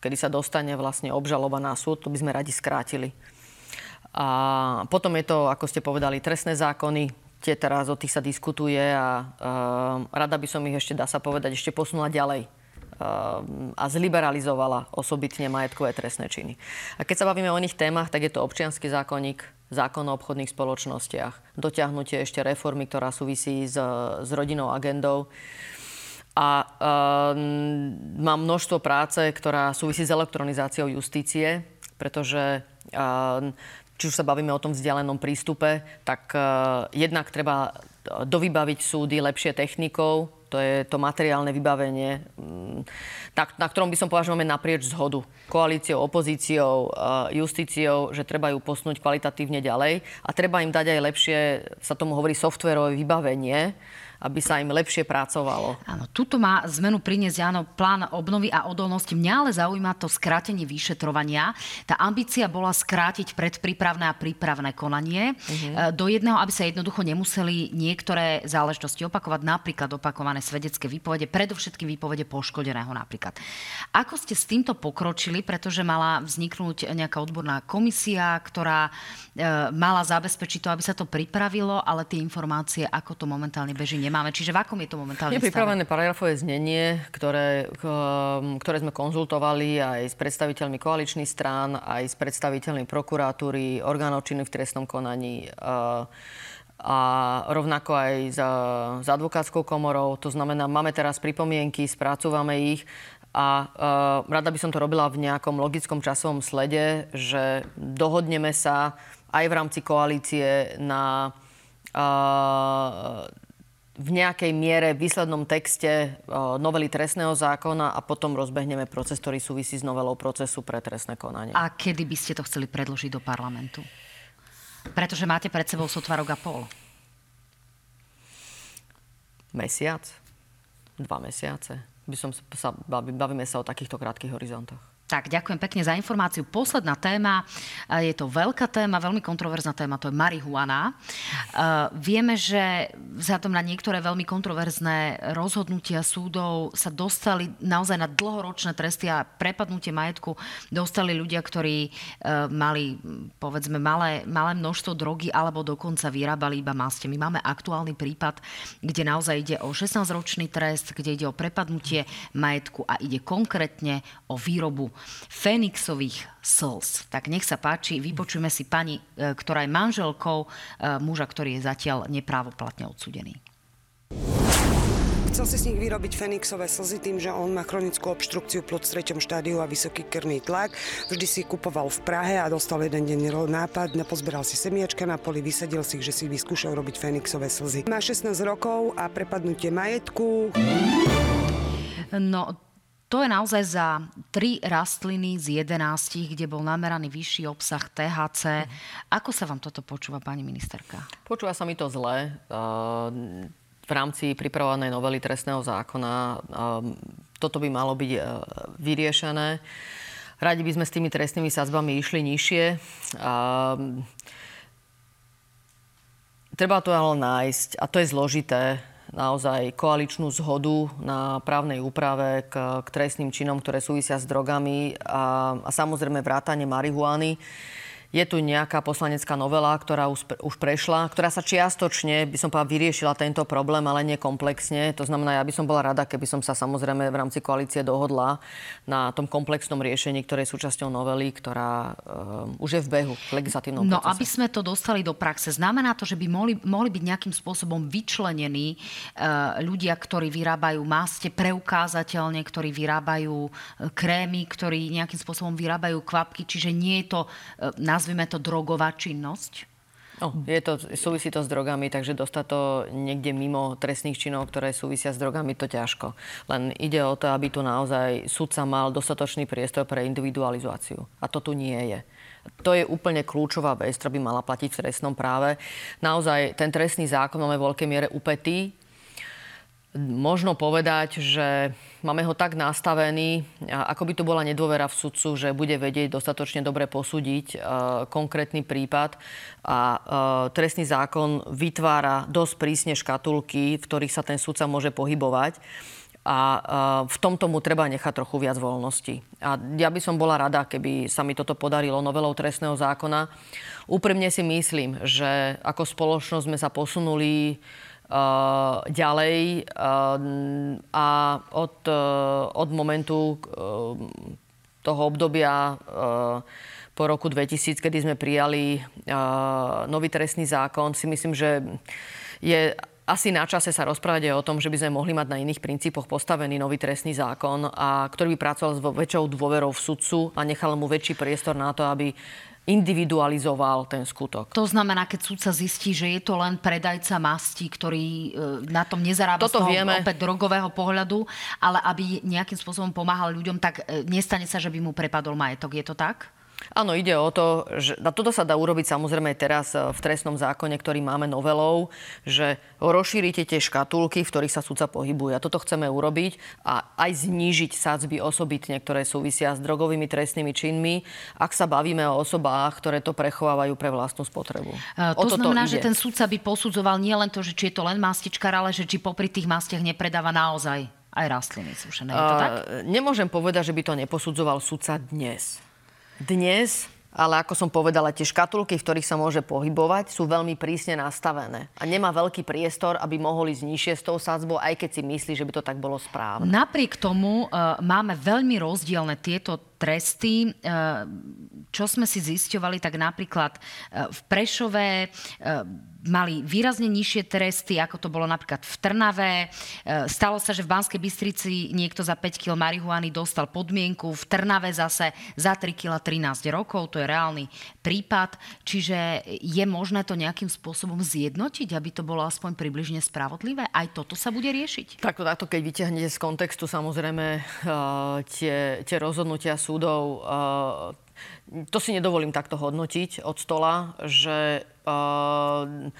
kedy sa dostane vlastne obžaloba na súd. To by sme radi skrátili. A potom je to, ako ste povedali, trestné zákony, tie teraz o tých sa diskutuje a uh, rada by som ich ešte, dá sa povedať, ešte posunula ďalej uh, a zliberalizovala osobitne majetkové trestné činy. A keď sa bavíme o iných témach, tak je to občianský zákonník, zákon o obchodných spoločnostiach, dotiahnutie ešte reformy, ktorá súvisí s, s rodinnou agendou. A uh, mám množstvo práce, ktorá súvisí s elektronizáciou justície, pretože či už sa bavíme o tom vzdialenom prístupe, tak uh, jednak treba dovybaviť súdy lepšie technikou, to je to materiálne vybavenie, mm, na, na ktorom by som povedal, že máme naprieč zhodu. Koalíciou, opozíciou, justíciou, že treba ju posnúť kvalitatívne ďalej a treba im dať aj lepšie, sa tomu hovorí, softverové vybavenie, aby sa im lepšie pracovalo. Áno, tuto má zmenu priniesť áno, plán obnovy a odolnosti. Mňa ale zaujíma to skrátenie vyšetrovania. Tá ambícia bola skrátiť predprípravné a prípravné konanie uh-huh. do jedného, aby sa jednoducho nemuseli niek- niektoré záležitosti opakovať, napríklad opakované svedecké výpovede, predovšetkým výpovede poškodeného napríklad. Ako ste s týmto pokročili, pretože mala vzniknúť nejaká odborná komisia, ktorá e, mala zabezpečiť to, aby sa to pripravilo, ale tie informácie, ako to momentálne beží, nemáme. Čiže v akom je to momentálne Je pripravené paragrafové znenie, ktoré, ktoré sme konzultovali aj s predstaviteľmi koaličných strán, aj s predstaviteľmi prokuratúry, orgánov činných v trestnom konaní a rovnako aj za, za advokátskou komorou. To znamená, máme teraz pripomienky, spracúvame ich a uh, rada by som to robila v nejakom logickom časovom slede, že dohodneme sa aj v rámci koalície na uh, v nejakej miere výslednom texte uh, novely trestného zákona a potom rozbehneme proces, ktorý súvisí s novelou procesu pre trestné konanie. A kedy by ste to chceli predložiť do parlamentu? Pretože máte pred sebou sotva rok a pol. Mesiac? Dva mesiace? By som sa, bavíme sa o takýchto krátkých horizontoch. Tak, ďakujem pekne za informáciu. Posledná téma, je to veľká téma, veľmi kontroverzná téma, to je marihuana. Vieme, že vzhľadom na niektoré veľmi kontroverzné rozhodnutia súdov sa dostali naozaj na dlhoročné tresty a prepadnutie majetku dostali ľudia, ktorí e, mali, povedzme, malé, malé množstvo drogy alebo dokonca vyrábali iba maste. My máme aktuálny prípad, kde naozaj ide o 16-ročný trest, kde ide o prepadnutie majetku a ide konkrétne o výrobu Fénixových slz. Tak nech sa páči, vypočujeme si pani, e, ktorá je manželkou e, muža, ktorý je zatiaľ neprávoplatne odsudený. Chcel si s nich vyrobiť Fenixové slzy tým, že on má chronickú obštrukciu plúc v treťom štádiu a vysoký krvný tlak. Vždy si kupoval v Prahe a dostal jeden deň nápad, pozberal si semiačka na poli, vysadil si, že si vyskúšal robiť Fenixové slzy. Má 16 rokov a prepadnutie majetku. No, to je naozaj za tri rastliny z 11, kde bol nameraný vyšší obsah THC. Ako sa vám toto počúva, pani ministerka? Počúva sa mi to zle. V rámci pripravovanej novely trestného zákona toto by malo byť vyriešené. Radi by sme s tými trestnými sadzbami išli nižšie. Treba to ale nájsť a to je zložité naozaj koaličnú zhodu na právnej úprave k, k trestným činom, ktoré súvisia s drogami a, a samozrejme vrátanie marihuany. Je tu nejaká poslanecká novela, ktorá už prešla, ktorá sa čiastočne, by som povedala, vyriešila tento problém, ale nie komplexne. To znamená, ja by som bola rada, keby som sa samozrejme v rámci koalície dohodla na tom komplexnom riešení, ktoré je súčasťou novely, ktorá um, už je v behu v legislatívnom no, procese. aby sme to dostali do praxe, znamená to, že by mohli, mohli byť nejakým spôsobom vyčlenení uh, ľudia, ktorí vyrábajú maste, preukázateľne, ktorí vyrábajú uh, krémy, ktorí nejakým spôsobom vyrábajú kvapky, čiže nie je to uh, na nazvime to drogová činnosť? No, je to, súvisí to s drogami, takže dostať to niekde mimo trestných činov, ktoré súvisia s drogami, to ťažko. Len ide o to, aby tu naozaj sudca mal dostatočný priestor pre individualizáciu. A to tu nie je. To je úplne kľúčová vec, ktorá by mala platiť v trestnom práve. Naozaj ten trestný zákon máme v veľkej miere upetý možno povedať, že máme ho tak nastavený, ako by to bola nedôvera v sudcu, že bude vedieť dostatočne dobre posúdiť uh, konkrétny prípad a uh, trestný zákon vytvára dosť prísne škatulky, v ktorých sa ten sudca môže pohybovať a uh, v tomto mu treba nechať trochu viac voľnosti. A ja by som bola rada, keby sa mi toto podarilo novelou trestného zákona. Úprimne si myslím, že ako spoločnosť sme sa posunuli Uh, ďalej uh, a od, uh, od momentu toho obdobia po roku 2000, kedy sme prijali nový trestný zákon, si myslím, že je asi na čase sa rozprávať aj o tom, že by sme mohli mať na iných princípoch postavený nový trestný zákon, a ktorý by pracoval s väčšou dôverou v sudcu a nechal mu väčší priestor na to, aby individualizoval ten skutok. To znamená, keď súdca zistí, že je to len predajca masti, ktorý e, na tom nezarába Toto z toho vieme. opäť drogového pohľadu, ale aby nejakým spôsobom pomáhal ľuďom, tak e, nestane sa, že by mu prepadol majetok. Je to tak? Áno, ide o to, že a toto sa dá urobiť samozrejme teraz e, v trestnom zákone, ktorý máme novelou, že rozšírite tie škatulky, v ktorých sa sudca pohybuje. A toto chceme urobiť a aj znížiť sadzby osobitne, ktoré súvisia s drogovými trestnými činmi, ak sa bavíme o osobách, ktoré to prechovávajú pre vlastnú spotrebu. Uh, to znamená, ide. že ten sudca by posudzoval nielen to, že či je to len mastičkar, ale že či popri tých mastiach nepredáva naozaj aj rastliny sušené. Je to tak? nemôžem povedať, že by to neposudzoval sudca dnes. Dnes ale ako som povedala, tie škatulky, v ktorých sa môže pohybovať, sú veľmi prísne nastavené. A nemá veľký priestor, aby mohli ísť nižšie s tou sadzbou, aj keď si myslí, že by to tak bolo správne. Napriek tomu uh, máme veľmi rozdielne tieto tresty. Uh, čo sme si zisťovali, tak napríklad uh, v Prešove mali výrazne nižšie tresty, ako to bolo napríklad v Trnave. E, stalo sa, že v Banskej Bystrici niekto za 5 kg marihuany dostal podmienku, v Trnave zase za 3 kg 13 rokov, to je reálny prípad. Čiže je možné to nejakým spôsobom zjednotiť, aby to bolo aspoň približne spravodlivé? Aj toto sa bude riešiť? Takto, takto keď vyťahnete z kontextu samozrejme uh, tie, tie rozhodnutia súdov, uh, to si nedovolím takto hodnotiť od stola, že uh,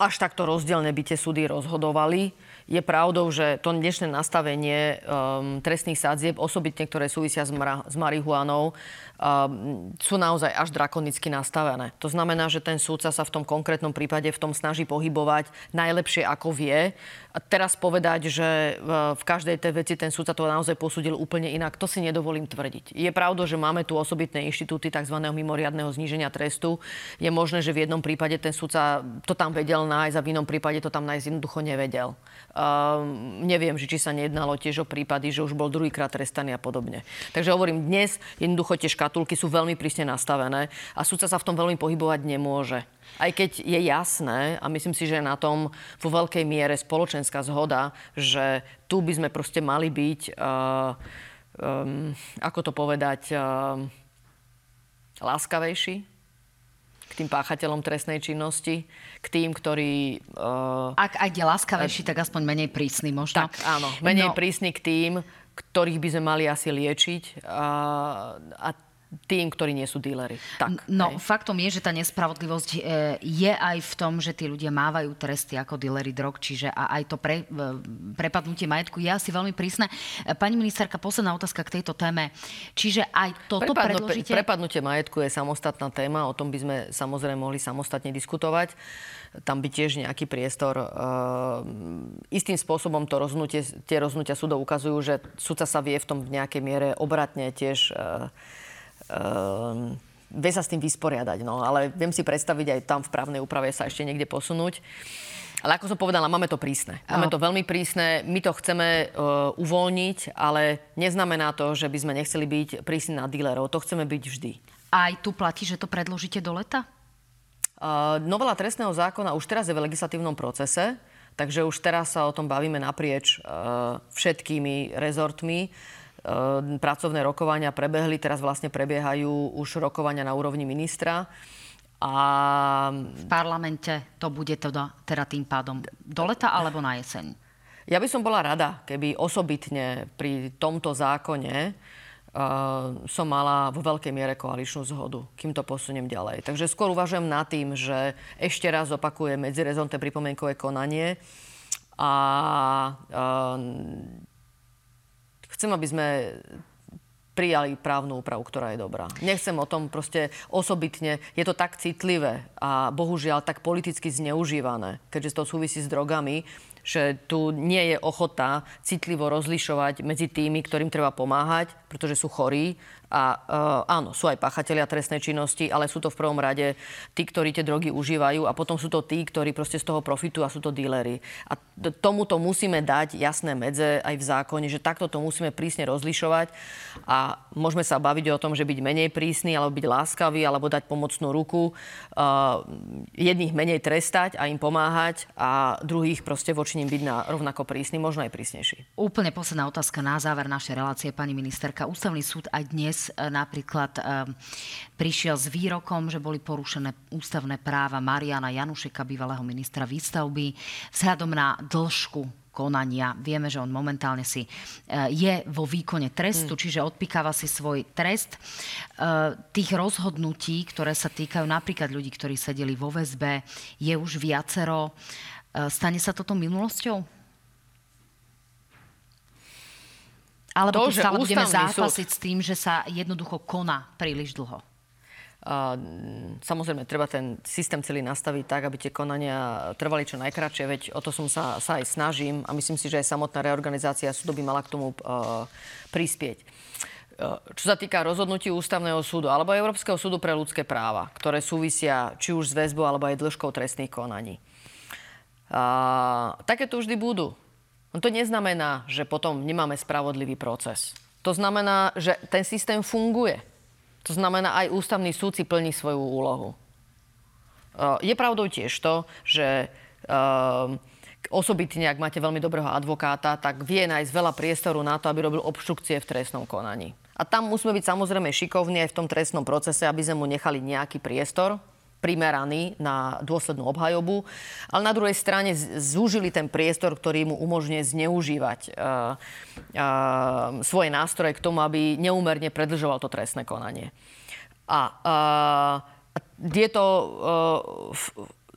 až takto rozdielne by tie súdy rozhodovali. Je pravdou, že to dnešné nastavenie um, trestných sadzieb, osobitne ktoré súvisia s, mra, s marihuanou, sú naozaj až drakonicky nastavené. To znamená, že ten súdca sa v tom konkrétnom prípade v tom snaží pohybovať najlepšie, ako vie. A teraz povedať, že v každej tej veci ten súdca to naozaj posúdil úplne inak, to si nedovolím tvrdiť. Je pravda, že máme tu osobitné inštitúty tzv. mimoriadného zníženia trestu. Je možné, že v jednom prípade ten súdca to tam vedel nájsť a v inom prípade to tam nájsť jednoducho nevedel. Um, neviem, že či sa nejednalo tiež o prípady, že už bol druhýkrát trestaný a podobne. Takže hovorím, dnes jednoducho tie škatulky sú veľmi prísne nastavené a súdca sa v tom veľmi pohybovať nemôže. Aj keď je jasné, a myslím si, že je na tom vo veľkej miere spoločenská zhoda, že tu by sme proste mali byť, uh, um, ako to povedať, uh, láskavejší k tým páchateľom trestnej činnosti, k tým, ktorí... Uh, Ak aj je láskavejší, tak aspoň menej prísny možno. Tak, áno. Menej no. prísny k tým, ktorých by sme mali asi liečiť. Uh, a tým, ktorí nie sú díleri. Tak, no, hej. faktom je, že tá nespravodlivosť e, je aj v tom, že tí ľudia mávajú tresty ako díleri drog, čiže a aj to pre, e, prepadnutie majetku je asi veľmi prísne. E, pani ministerka, posledná otázka k tejto téme. Čiže aj toto Prepadnu, predložíte... Prepadnutie majetku je samostatná téma, o tom by sme samozrejme mohli samostatne diskutovať. Tam by tiež nejaký priestor. istým spôsobom to tie rozhodnutia súdov ukazujú, že súdca sa vie v tom v nejakej miere obratne tiež um, vie sa s tým vysporiadať. No, ale viem si predstaviť aj tam v právnej úprave sa ešte niekde posunúť. Ale ako som povedala, máme to prísne. Máme to veľmi prísne. My to chceme uh, uvoľniť, ale neznamená to, že by sme nechceli byť prísni na dílerov. To chceme byť vždy. Aj tu platí, že to predložíte do leta? Uh, novela trestného zákona už teraz je v legislatívnom procese, takže už teraz sa o tom bavíme naprieč uh, všetkými rezortmi. Ehm, pracovné rokovania prebehli, teraz vlastne prebiehajú už rokovania na úrovni ministra. A... V parlamente to bude teda, teda tým pádom do leta alebo na jeseň? Ja by som bola rada, keby osobitne pri tomto zákone uh, som mala vo veľkej miere koaličnú zhodu, kým to posuniem ďalej. Takže skôr uvažujem nad tým, že ešte raz opakuje medzirezonté pripomienkové konanie a uh, Chcem, aby sme prijali právnu úpravu, ktorá je dobrá. Nechcem o tom proste osobitne. Je to tak citlivé a bohužiaľ tak politicky zneužívané, keďže to súvisí s drogami, že tu nie je ochota citlivo rozlišovať medzi tými, ktorým treba pomáhať, pretože sú chorí a uh, áno, sú aj pachatelia trestnej činnosti, ale sú to v prvom rade tí, ktorí tie drogy užívajú a potom sú to tí, ktorí proste z toho profitujú a sú to dílery. A tomuto musíme dať jasné medze aj v zákone, že takto to musíme prísne rozlišovať a môžeme sa baviť o tom, že byť menej prísny, alebo byť láskavý, alebo dať pomocnú ruku. Uh, jedných menej trestať a im pomáhať a druhých proste voči ním byť na rovnako prísny, možno aj prísnejší. Úplne posledná otázka na záver našej relácie, pani ministerka. Ústavný súd aj dnes dnes e, napríklad e, prišiel s výrokom, že boli porušené ústavné práva Mariana Janušeka, bývalého ministra výstavby, vzhľadom na dĺžku konania. Vieme, že on momentálne si je vo výkone trestu, hmm. čiže odpikáva si svoj trest. Tých rozhodnutí, ktoré sa týkajú napríklad ľudí, ktorí sedeli vo väzbe, je už viacero. Stane sa toto minulosťou? Alebo to, tu stále budeme zápasiť súd... s tým, že sa jednoducho koná príliš dlho? A, samozrejme, treba ten systém celý nastaviť tak, aby tie konania trvali čo najkračšie, veď o to som sa, sa aj snažím a myslím si, že aj samotná reorganizácia súdu by mala k tomu uh, prispieť. Uh, čo sa týka rozhodnutí Ústavného súdu alebo Európskeho súdu pre ľudské práva, ktoré súvisia či už s väzbou alebo aj dĺžkou trestných konaní. Uh, také tu vždy budú. No to neznamená, že potom nemáme spravodlivý proces. To znamená, že ten systém funguje. To znamená, aj ústavný súd si plní svoju úlohu. Je pravdou tiež to, že osobitne, ak máte veľmi dobrého advokáta, tak vie nájsť veľa priestoru na to, aby robil obštrukcie v trestnom konaní. A tam musíme byť samozrejme šikovní aj v tom trestnom procese, aby sme mu nechali nejaký priestor, primeraný na dôslednú obhajobu, ale na druhej strane zúžili ten priestor, ktorý mu umožňuje zneužívať uh, uh, svoje nástroje k tomu, aby neúmerne predlžoval to trestné konanie. A uh, je to, v,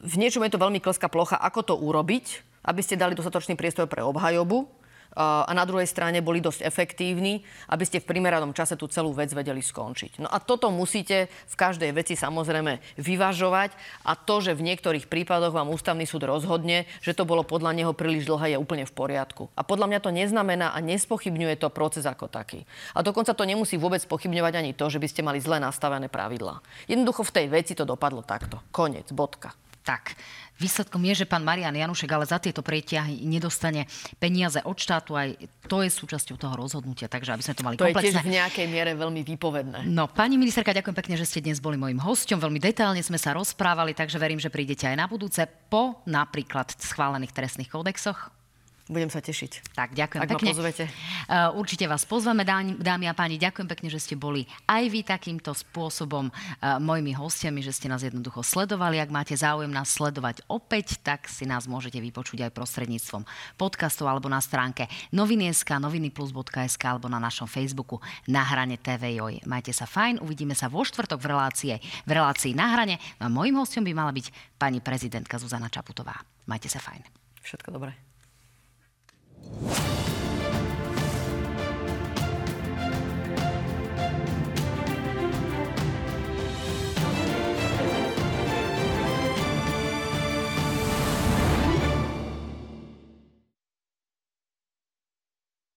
v niečom je to veľmi kleská plocha, ako to urobiť, aby ste dali dostatočný priestor pre obhajobu, a na druhej strane boli dosť efektívni, aby ste v primeranom čase tú celú vec vedeli skončiť. No a toto musíte v každej veci samozrejme vyvažovať a to, že v niektorých prípadoch vám ústavný súd rozhodne, že to bolo podľa neho príliš dlhé, je úplne v poriadku. A podľa mňa to neznamená a nespochybňuje to proces ako taký. A dokonca to nemusí vôbec pochybňovať ani to, že by ste mali zle nastavené pravidlá. Jednoducho v tej veci to dopadlo takto. Konec, bodka. Tak, Výsledkom je, že pán Marian Janušek ale za tieto preťahy nedostane peniaze od štátu. Aj to je súčasťou toho rozhodnutia, takže aby sme to mali to komplexné. To je tiež v nejakej miere veľmi výpovedné. No, pani ministerka, ďakujem pekne, že ste dnes boli mojim hosťom. Veľmi detálne sme sa rozprávali, takže verím, že prídete aj na budúce po napríklad schválených trestných kódexoch. Budem sa tešiť. Tak, ďakujem Ak pekne. ma pozvete. Uh, určite vás pozveme, dámy a páni. Ďakujem pekne, že ste boli aj vy takýmto spôsobom uh, mojimi hostiami, že ste nás jednoducho sledovali. Ak máte záujem nás sledovať opäť, tak si nás môžete vypočuť aj prostredníctvom podcastov alebo na stránke noviny.sk, novinyplus.sk alebo na našom Facebooku na hrane TV Joj. Majte sa fajn, uvidíme sa vo štvrtok v relácii, v relácii na hrane. A mojim hostom by mala byť pani prezidentka Zuzana Čaputová. Majte sa fajn. Všetko dobré. フフフフ。